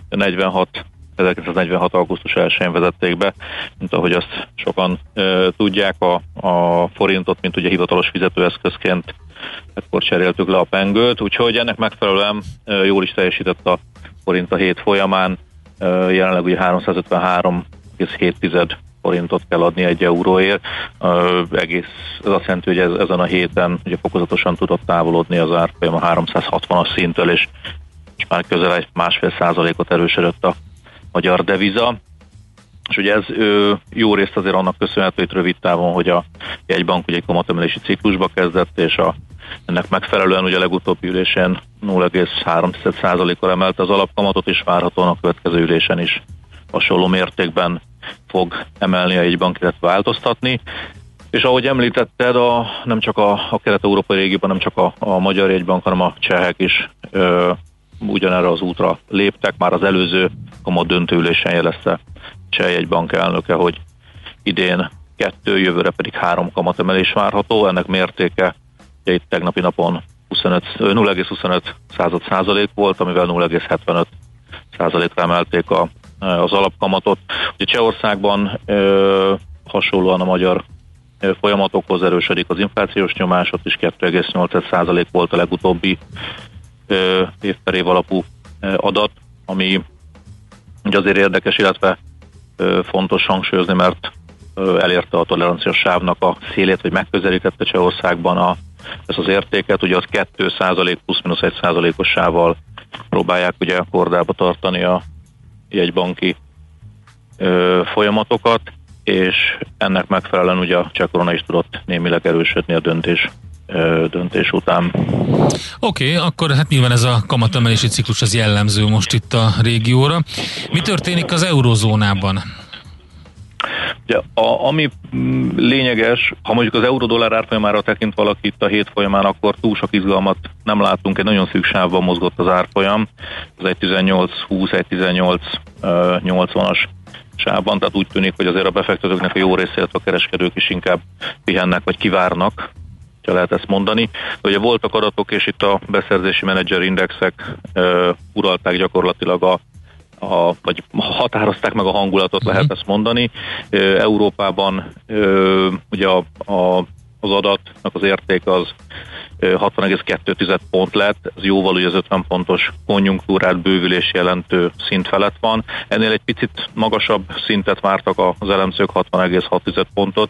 46 1946. augusztus 1-én vezették be, mint ahogy azt sokan e, tudják, a, a forintot, mint ugye hivatalos fizetőeszközként ekkor cseréltük le a pengőt, úgyhogy ennek megfelelően e, jól is teljesített a forint a hét folyamán, e, jelenleg ugye 353,7 forintot kell adni egy euróért. Egész, ez azt jelenti, hogy ez, ezen a héten ugye fokozatosan tudott távolodni az árfolyam a 360-as szintől, és, és már közel egy másfél százalékot erősödött a magyar deviza. És ugye ez ö, jó részt azért annak köszönhető, hogy rövid távon, hogy a jegybank ugye egy kamatemelési ciklusba kezdett, és a Ennek megfelelően ugye a legutóbbi ülésén 0,3%-kal emelte az alapkamatot, és várhatóan a következő ülésen is hasonló mértékben fog emelni a jegybank, illetve változtatni. És ahogy említetted, a, nem csak a, a kelet-európai régióban, nem csak a, a magyar jegybank, hanem a csehek is ö, ugyanerre az útra léptek. Már az előző kamat döntőülésen jelezte cseh jegybank elnöke, hogy idén kettő, jövőre pedig három kamatemelés várható. Ennek mértéke ugye itt tegnapi napon 0,25 század százalék volt, amivel 0,75 százalékra emelték a, az alapkamatot. Ugye Csehországban ö, hasonlóan a magyar folyamatokhoz erősödik az inflációs nyomás, ott is 2,8% volt a legutóbbi év per év alapú adat, ami ugye azért érdekes, illetve fontos hangsúlyozni, mert elérte a toleranciás sávnak a szélét, vagy megközelítette Csehországban a, ezt az értéket, ugye az 2% plusz-minusz 1 százalékos sávval próbálják ugye kordába tartani a jegybanki ö, folyamatokat, és ennek megfelelően ugye a cseh korona is tudott némileg erősödni a döntés döntés után. Oké, okay, akkor hát nyilván ez a kamatemelési ciklus az jellemző most itt a régióra. Mi történik az eurozónában? Ugye, a, ami mm, lényeges, ha mondjuk az euró-dollár árfolyamára tekint valaki itt a hét folyamán, akkor túl sok izgalmat nem látunk, egy nagyon szűk sávban mozgott az árfolyam, az 1.18-20, 1.18-80-as sávban, tehát úgy tűnik, hogy azért a befektetőknek a jó része, a kereskedők is inkább pihennek, vagy kivárnak, ha lehet ezt mondani. De ugye voltak adatok, és itt a beszerzési menedzser indexek uh, uralták gyakorlatilag a a, vagy határozták meg a hangulatot, lehet uh-huh. ezt mondani. Európában ugye a, a, az adatnak az érték az 60,2 pont lett, ez jóval ugye az 50 pontos konjunktúrát bővülés jelentő szint felett van. Ennél egy picit magasabb szintet vártak az elemzők, 60,6 pontot,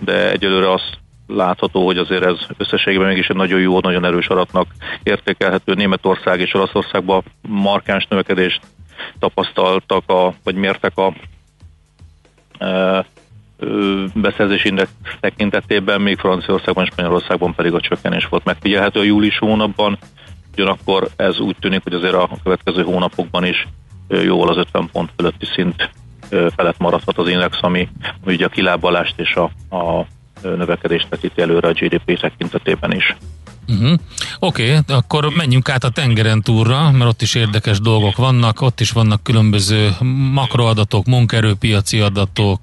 de egyelőre azt látható, hogy azért ez összességében mégis egy nagyon jó, nagyon erős adatnak értékelhető. Németország és Olaszországban markáns növekedést tapasztaltak, a, vagy mértek a e, beszerzési index tekintetében, még Franciaországban Spanyolországban pedig a csökkenés volt megfigyelhető a július hónapban, ugyanakkor ez úgy tűnik, hogy azért a következő hónapokban is jóval az 50 pont fölötti szint felett maradhat az index, ami, ami ugye a kilábalást és a, a növekedést vetíti előre a GDP tekintetében is. Uh-huh. Oké, okay, akkor menjünk át a tengeren túlra, mert ott is érdekes dolgok vannak, ott is vannak különböző makroadatok, munkerőpiaci adatok,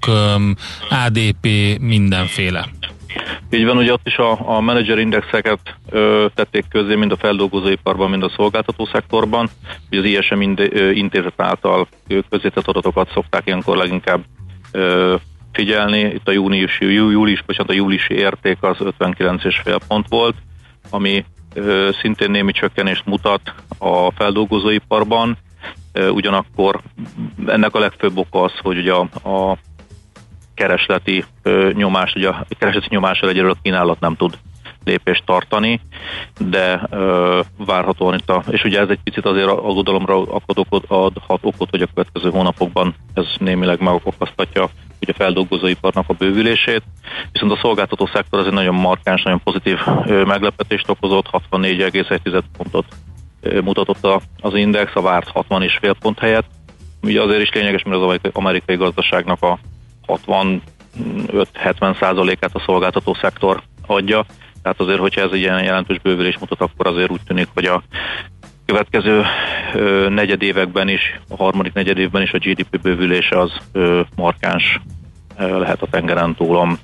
ADP, mindenféle. Így van, ugye ott is a, a menedzser indexeket ö, tették közé mind a feldolgozóiparban, mind a szolgáltató szektorban. Ugye az ISM intézet által közétett adatokat szokták ilyenkor leginkább ö, figyelni. Itt a júniusi, július, bocsánat, a júliusi érték az 59,5 pont volt, ami szintén némi csökkenést mutat a feldolgozóiparban, ugyanakkor ennek a legfőbb oka az, hogy ugye a, a keresleti nyomás, ugye a keresleti nyomás egyelőre a kínálat nem tud lépést tartani, de ö, várhatóan itt a, és ugye ez egy picit azért aggodalomra adhat okot, hogy a következő hónapokban ez némileg megokasztatja ugye feldolgozóiparnak a bővülését, viszont a szolgáltató szektor az egy nagyon markáns, nagyon pozitív meglepetést okozott, 64,1 pontot mutatott az index, a várt 60 és fél pont helyett. Ugye azért is lényeges, mert az amerikai gazdaságnak a 65-70 százalékát a szolgáltató szektor adja, tehát azért, hogyha ez egy ilyen jelentős bővülés mutat, akkor azért úgy tűnik, hogy a következő ö, negyedévekben is, a harmadik negyedévben is a GDP bővülése az ö, markáns ö, lehet a tengeren túlom.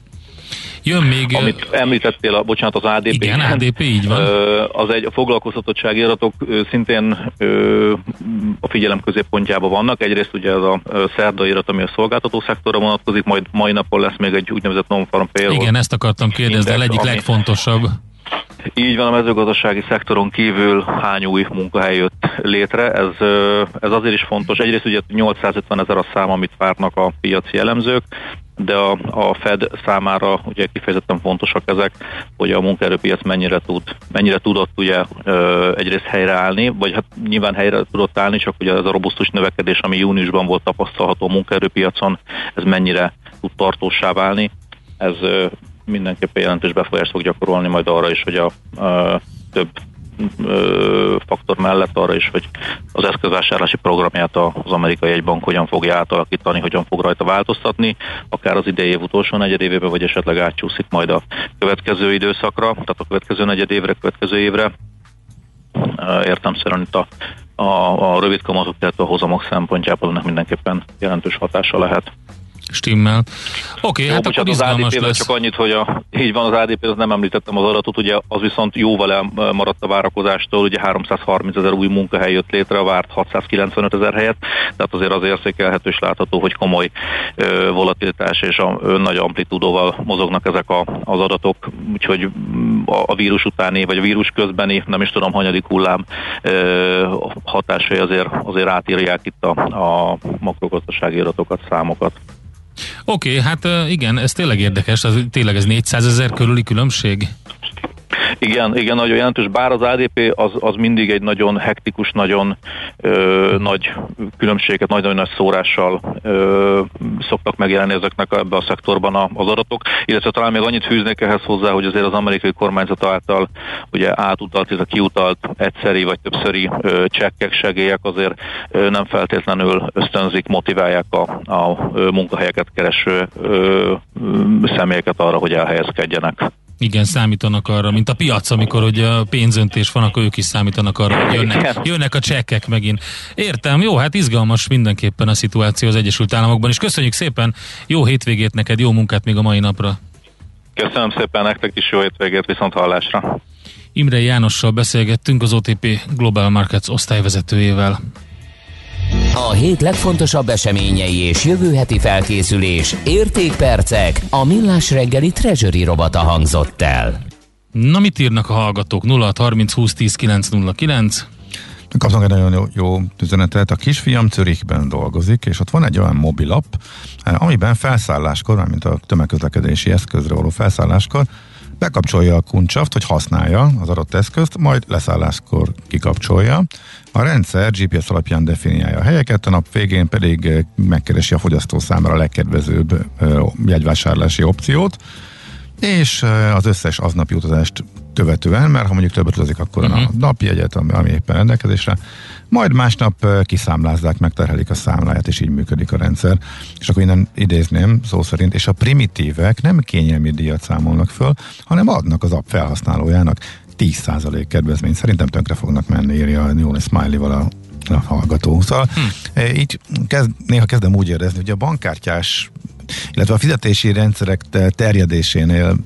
Jön még... Amit említettél, a, bocsánat, az ADP. Igen, ADP, így van. Az egy a foglalkoztatottsági adatok szintén a figyelem középpontjában vannak. Egyrészt ugye ez a szerda irat, ami a szolgáltató szektorra vonatkozik, majd mai napon lesz még egy úgynevezett non-farm payroll. Igen, ezt akartam kérdezni, de egyik ami... legfontosabb. Így van, a mezőgazdasági szektoron kívül hány új munkahely jött létre. Ez, ez azért is fontos. Egyrészt ugye 850 ezer a szám, amit várnak a piaci elemzők, de a, a Fed számára ugye kifejezetten fontosak ezek, hogy a munkaerőpiac mennyire tud, mennyire tudott ugye egyrészt helyreállni, vagy hát nyilván helyre tudott állni, csak ugye ez a robusztus növekedés, ami júniusban volt tapasztalható a munkaerőpiacon, ez mennyire tud tartósá válni. Ez mindenképpen jelentős befolyást fog gyakorolni majd arra is, hogy a, a több faktor mellett arra is, hogy az eszközvásárlási programját az amerikai egybank hogyan fogja átalakítani, hogyan fog rajta változtatni, akár az idei év utolsó negyedévébe, vagy esetleg átcsúszik majd a következő időszakra, tehát a következő negyedévre, következő évre. Értemszerűen itt a, a, a rövid kamatok, tehát a hozamok szempontjából ennek mindenképpen jelentős hatása lehet. Stimmel. Oké, okay, hát akkor az ADP lesz. csak annyit, hogy a, így van az ADP, az nem említettem az adatot, ugye az viszont jóval elmaradt a várakozástól, ugye 330 ezer új munkahely jött létre, a várt 695 ezer helyet, tehát azért az érzékelhető és látható, hogy komoly ö, volatilitás és a, ö, nagy amplitúdóval mozognak ezek a, az adatok, úgyhogy a, a vírus utáni, vagy a vírus közbeni, nem is tudom, hanyadik hullám ö, hatásai azért, azért átírják itt a, a makrogazdasági adatokat, számokat. Oké, okay, hát igen, ez tényleg érdekes, az, tényleg ez 400 ezer körüli különbség? Igen, igen, nagyon jelentős, bár az ADP az, az mindig egy nagyon hektikus, nagyon ö, nagy különbséget, nagyon nagy szórással ö, szoktak megjelenni ezeknek ebbe a szektorban az adatok, illetve talán még annyit fűznék ehhez hozzá, hogy azért az amerikai kormányzat által ugye átutalt, a kiutalt egyszeri vagy többszöri ö, csekkek, segélyek azért ö, nem feltétlenül ösztönzik, motiválják a, a munkahelyeket kereső ö, személyeket arra, hogy elhelyezkedjenek. Igen, számítanak arra, mint a piac, amikor ugye a pénzöntés van, akkor ők is számítanak arra, hogy jönnek, jönnek a csekkek megint. Értem, jó, hát izgalmas mindenképpen a szituáció az Egyesült Államokban, és köszönjük szépen, jó hétvégét neked, jó munkát még a mai napra. Köszönöm szépen nektek is jó hétvégét, viszont hallásra. Imre Jánossal beszélgettünk az OTP Global Markets osztályvezetőjével. A hét legfontosabb eseményei és jövő heti felkészülés, értékpercek, a millás reggeli treasury robata hangzott el. Na mit írnak a hallgatók? 0 30 20 10 909 Kaptam egy nagyon jó, jó üzenetet. A kisfiam Zürichben dolgozik, és ott van egy olyan mobilap, eh, amiben felszálláskor, mint a tömegközlekedési eszközre való felszálláskor, bekapcsolja a kuncsaft, hogy használja az adott eszközt, majd leszálláskor kikapcsolja. A rendszer GPS alapján definiálja a helyeket, a nap végén pedig eh, megkeresi a fogyasztó számára a legkedvezőbb eh, jegyvásárlási opciót, és eh, az összes aznapi utazást követően, mert ha mondjuk többet utazik, akkor uh-huh. a napjegyet, ami, ami éppen rendelkezésre, majd másnap kiszámlázzák, megterhelik a számláját, és így működik a rendszer. És akkor innen idézném szó szerint, és a primitívek nem kényelmi díjat számolnak föl, hanem adnak az app felhasználójának 10% kedvezményt. Szerintem tönkre fognak menni, írja Jóni Smiley-val a a hallgató. Szóval hm. így kezd, néha kezdem úgy érezni, hogy a bankkártyás, illetve a fizetési rendszerek terjedésénél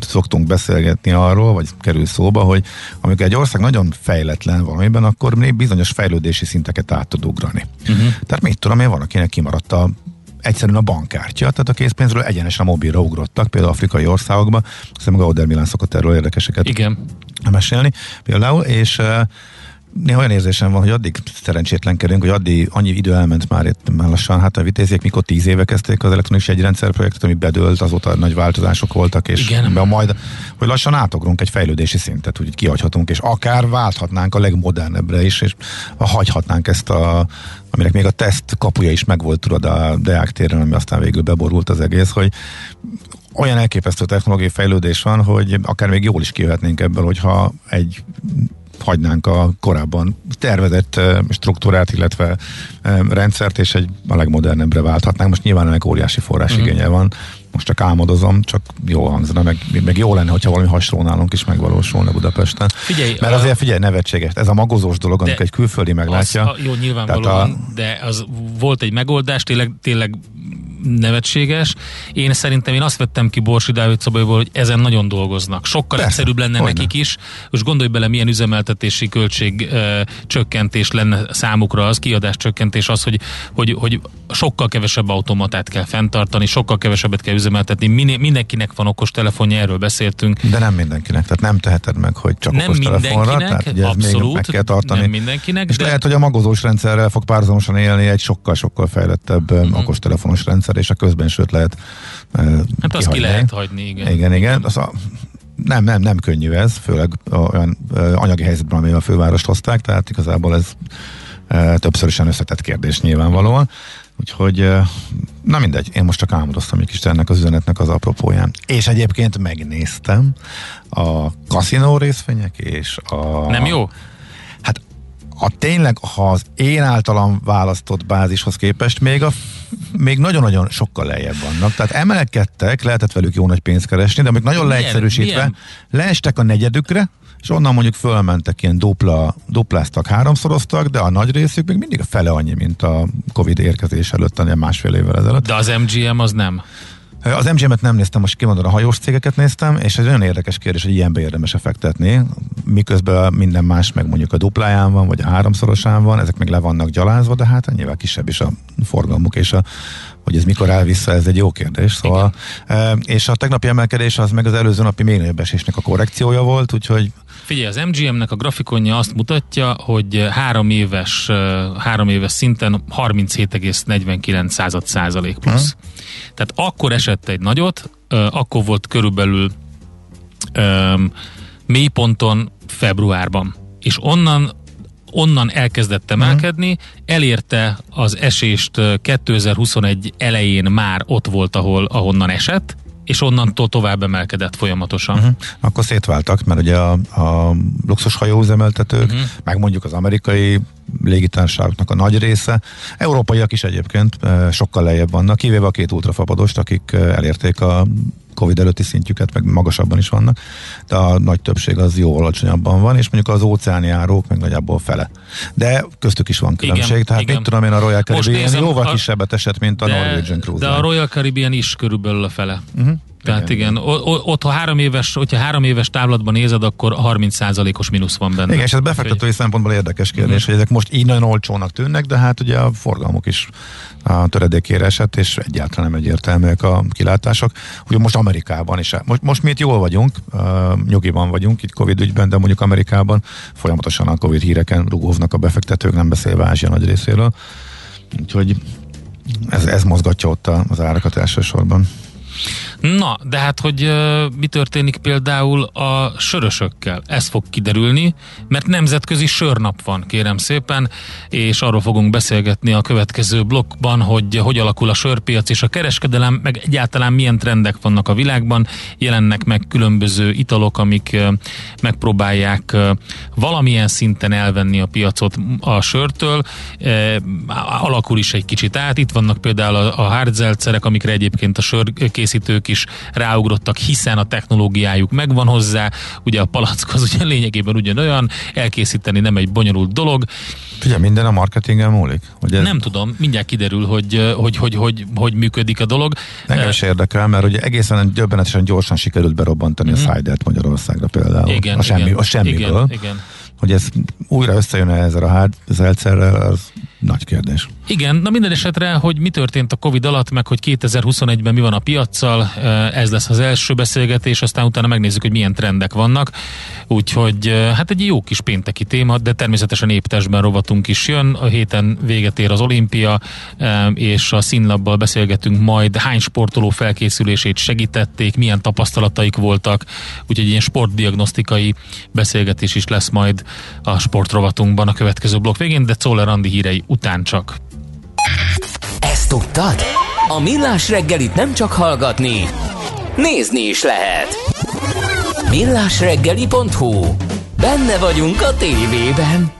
szoktunk beszélgetni arról, vagy kerül szóba, hogy amikor egy ország nagyon fejletlen valamiben, akkor még bizonyos fejlődési szinteket át tud ugrani. Uh-huh. Tehát mit tudom én, van, akinek kimaradt a egyszerűen a bankkártya, tehát a készpénzről egyenesen a mobilra ugrottak, például afrikai országokban, hiszem Gauder Milán szokott erről érdekeseket Igen. mesélni például, és néha olyan érzésem van, hogy addig szerencsétlenkedünk, hogy addig annyi idő elment már itt már lassan, hát a vitéziek mikor tíz éve kezdték az elektronikus egyrendszer projektet, ami bedőlt, azóta nagy változások voltak, és Igen. majd, hogy lassan átugrunk egy fejlődési szintet, úgy kihagyhatunk, és akár válthatnánk a legmodernebbre is, és hagyhatnánk ezt a aminek még a teszt kapuja is megvolt, tudod, a Deák téren, ami aztán végül beborult az egész, hogy olyan elképesztő technológiai fejlődés van, hogy akár még jól is kijöhetnénk ebből, hogyha egy hagynánk a korábban tervezett struktúrát, illetve rendszert, és egy a legmodernebbre válthatnánk. Most nyilván ennek óriási forrásigénye uh-huh. van, most csak álmodozom, csak jó hangzana, meg, meg jó lenne, hogyha valami hasonló nálunk is megvalósulna Budapesten. Figyelj, Mert azért figyelj, nevetséges. Ez a magozós dolog, amikor egy külföldi meglátja. Az, a, jó, nyilvánvalóan, a, de az volt egy megoldás, tényleg, tényleg nevetséges. Én szerintem én azt vettem ki Borsi Dávid szabályból, hogy ezen nagyon dolgoznak. Sokkal Persze, egyszerűbb lenne hogyne. nekik is. Most gondolj bele, milyen üzemeltetési költség ö, csökkentés lenne számukra az, kiadás csökkentés az, hogy, hogy, hogy sokkal kevesebb automatát kell fenntartani, sokkal kevesebbet kell üzemeltetni. Min- mindenkinek van okos telefonja, erről beszéltünk. De nem mindenkinek, tehát nem teheted meg, hogy csak nem okos telefonra. Tehát ugye abszolút, még meg kell tartani. Nem mindenkinek. És de... lehet, hogy a magozós rendszerrel fog párhuzamosan élni egy sokkal-sokkal fejlettebb uh-huh. okostelefonos rendszer, és a közben sőt lehet uh, Hát azt ki lehet hagyni, igen. Igen, igen. Az a, nem, nem, nem könnyű ez, főleg olyan anyagi helyzetben, amivel a fővárost hozták, tehát igazából ez uh, többszörösen összetett kérdés nyilvánvalóan. Úgyhogy na mindegy, én most csak álmodoztam egy kis ennek az üzenetnek az apropóján. És egyébként megnéztem a kaszinó részvények és a... Nem jó? Hát a tényleg, ha az én általam választott bázishoz képest még a még nagyon-nagyon sokkal lejjebb vannak. Tehát emelkedtek, lehetett velük jó nagy pénzt keresni, de még nagyon Milyen- leegyszerűsítve milyen? leestek a negyedükre, és onnan mondjuk fölmentek ilyen dupla, dupláztak, háromszoroztak, de a nagy részük még mindig a fele annyi, mint a Covid érkezés előtt, ilyen másfél évvel ezelőtt. De az MGM az nem. Az MGM-et nem néztem, most kimondom, a hajós cégeket néztem, és ez olyan érdekes kérdés, hogy ilyenbe érdemes fektetni, miközben minden más meg mondjuk a dupláján van, vagy a háromszorosán van, ezek meg le vannak gyalázva, de hát nyilván kisebb is a forgalmuk, és a, hogy ez mikor áll vissza, ez egy jó kérdés. Szóval, e, és a tegnapi emelkedés az meg az előző napi még nagyobb esésnek a korrekciója volt, úgyhogy Figyelj, az MGM-nek a grafikonja azt mutatja, hogy három éves, eh, három éves szinten 37,49 század százalék plusz. Tehát akkor esett egy nagyot, eh, akkor volt körülbelül um, mélyponton februárban. És onnan onnan elkezdett emelkedni, elérte az esést eh, 2021 elején már ott volt, ahol ahonnan esett, és onnantól tovább emelkedett folyamatosan. Uh-huh. akkor szétváltak, mert ugye a, a luxus hajóüzemeltetők, Mhm. uh-huh. meg mondjuk az amerikai légitársaságoknak a nagy része, európaiak is egyébként e, sokkal lejjebb vannak, kivéve a két ultrafapadost, akik e, elérték a Covid előtti szintjüket, meg magasabban is vannak, de a nagy többség az jó alacsonyabban van, és mondjuk az óceáni járók meg nagyjából fele. De köztük is van különbség, Igen, tehát igen. mit tudom én, a Royal Caribbean nézem, jóval a- kisebbet esett, mint a Norwegian Cruise de a. Royal Caribbean is körülbelül a fele. Mhm. Tehát igen, igen. Ott ha három éves, hogyha három éves távlatban nézed, akkor 30%-os mínusz van benne. Igen, és ez befektetői szempontból érdekes kérdés, Mhm. hogy ezek most így nagyon olcsónak tűnnek, de hát ugye a forgalmuk is a töredékére esett, és egyáltalán nem egyértelműek a kilátások. Ugye most Amerikában is, most, most mi itt jól vagyunk, uh, nyugiban vagyunk itt Covid ügyben, de mondjuk Amerikában folyamatosan a Covid híreken rugóvnak a befektetők, nem beszélve Ázsia nagy részéről. Úgyhogy ez, ez mozgatja ott az árakat elsősorban. Na, de hát, hogy mi történik például a sörösökkel? Ez fog kiderülni, mert nemzetközi sörnap van, kérem szépen, és arról fogunk beszélgetni a következő blokkban, hogy hogy alakul a sörpiac és a kereskedelem, meg egyáltalán milyen trendek vannak a világban, jelennek meg különböző italok, amik megpróbálják valamilyen szinten elvenni a piacot a sörtől, alakul is egy kicsit át. Itt vannak például a, a hardzelcerek, amikre egyébként a sörkészítők is ráugrottak, hiszen a technológiájuk megvan hozzá. Ugye a palack az ugye lényegében ugyanolyan, elkészíteni nem egy bonyolult dolog. Figyelj, minden a marketingen múlik? Hogy ez Nem tudom, mindjárt kiderül, hogy hogy, hogy, hogy, hogy működik a dolog. Engem is érdekel, mert ugye egészen döbbenetesen gyorsan sikerült berobbantani mm-hmm. a Sidert Magyarországra például. Mhm. Igen, a, semmi, igen, a semmiből. Igen, igen. Hogy ez újra összejön ezzel a hard zelcerrel, az nagy kérdés. Igen, na minden esetre, hogy mi történt a Covid alatt, meg hogy 2021-ben mi van a piaccal, ez lesz az első beszélgetés, aztán utána megnézzük, hogy milyen trendek vannak. Úgyhogy hát egy jó kis pénteki téma, de természetesen éptesben rovatunk is jön. A héten véget ér az olimpia, és a színlabbal beszélgetünk majd, hány sportoló felkészülését segítették, milyen tapasztalataik voltak, úgyhogy ilyen sportdiagnosztikai beszélgetés is lesz majd a sportrovatunkban a következő blokk végén, de Czoller Andi hírei után csak. Ezt tudtad? A Millás reggelit nem csak hallgatni, nézni is lehet. Millásreggeli.hu Benne vagyunk a tévében.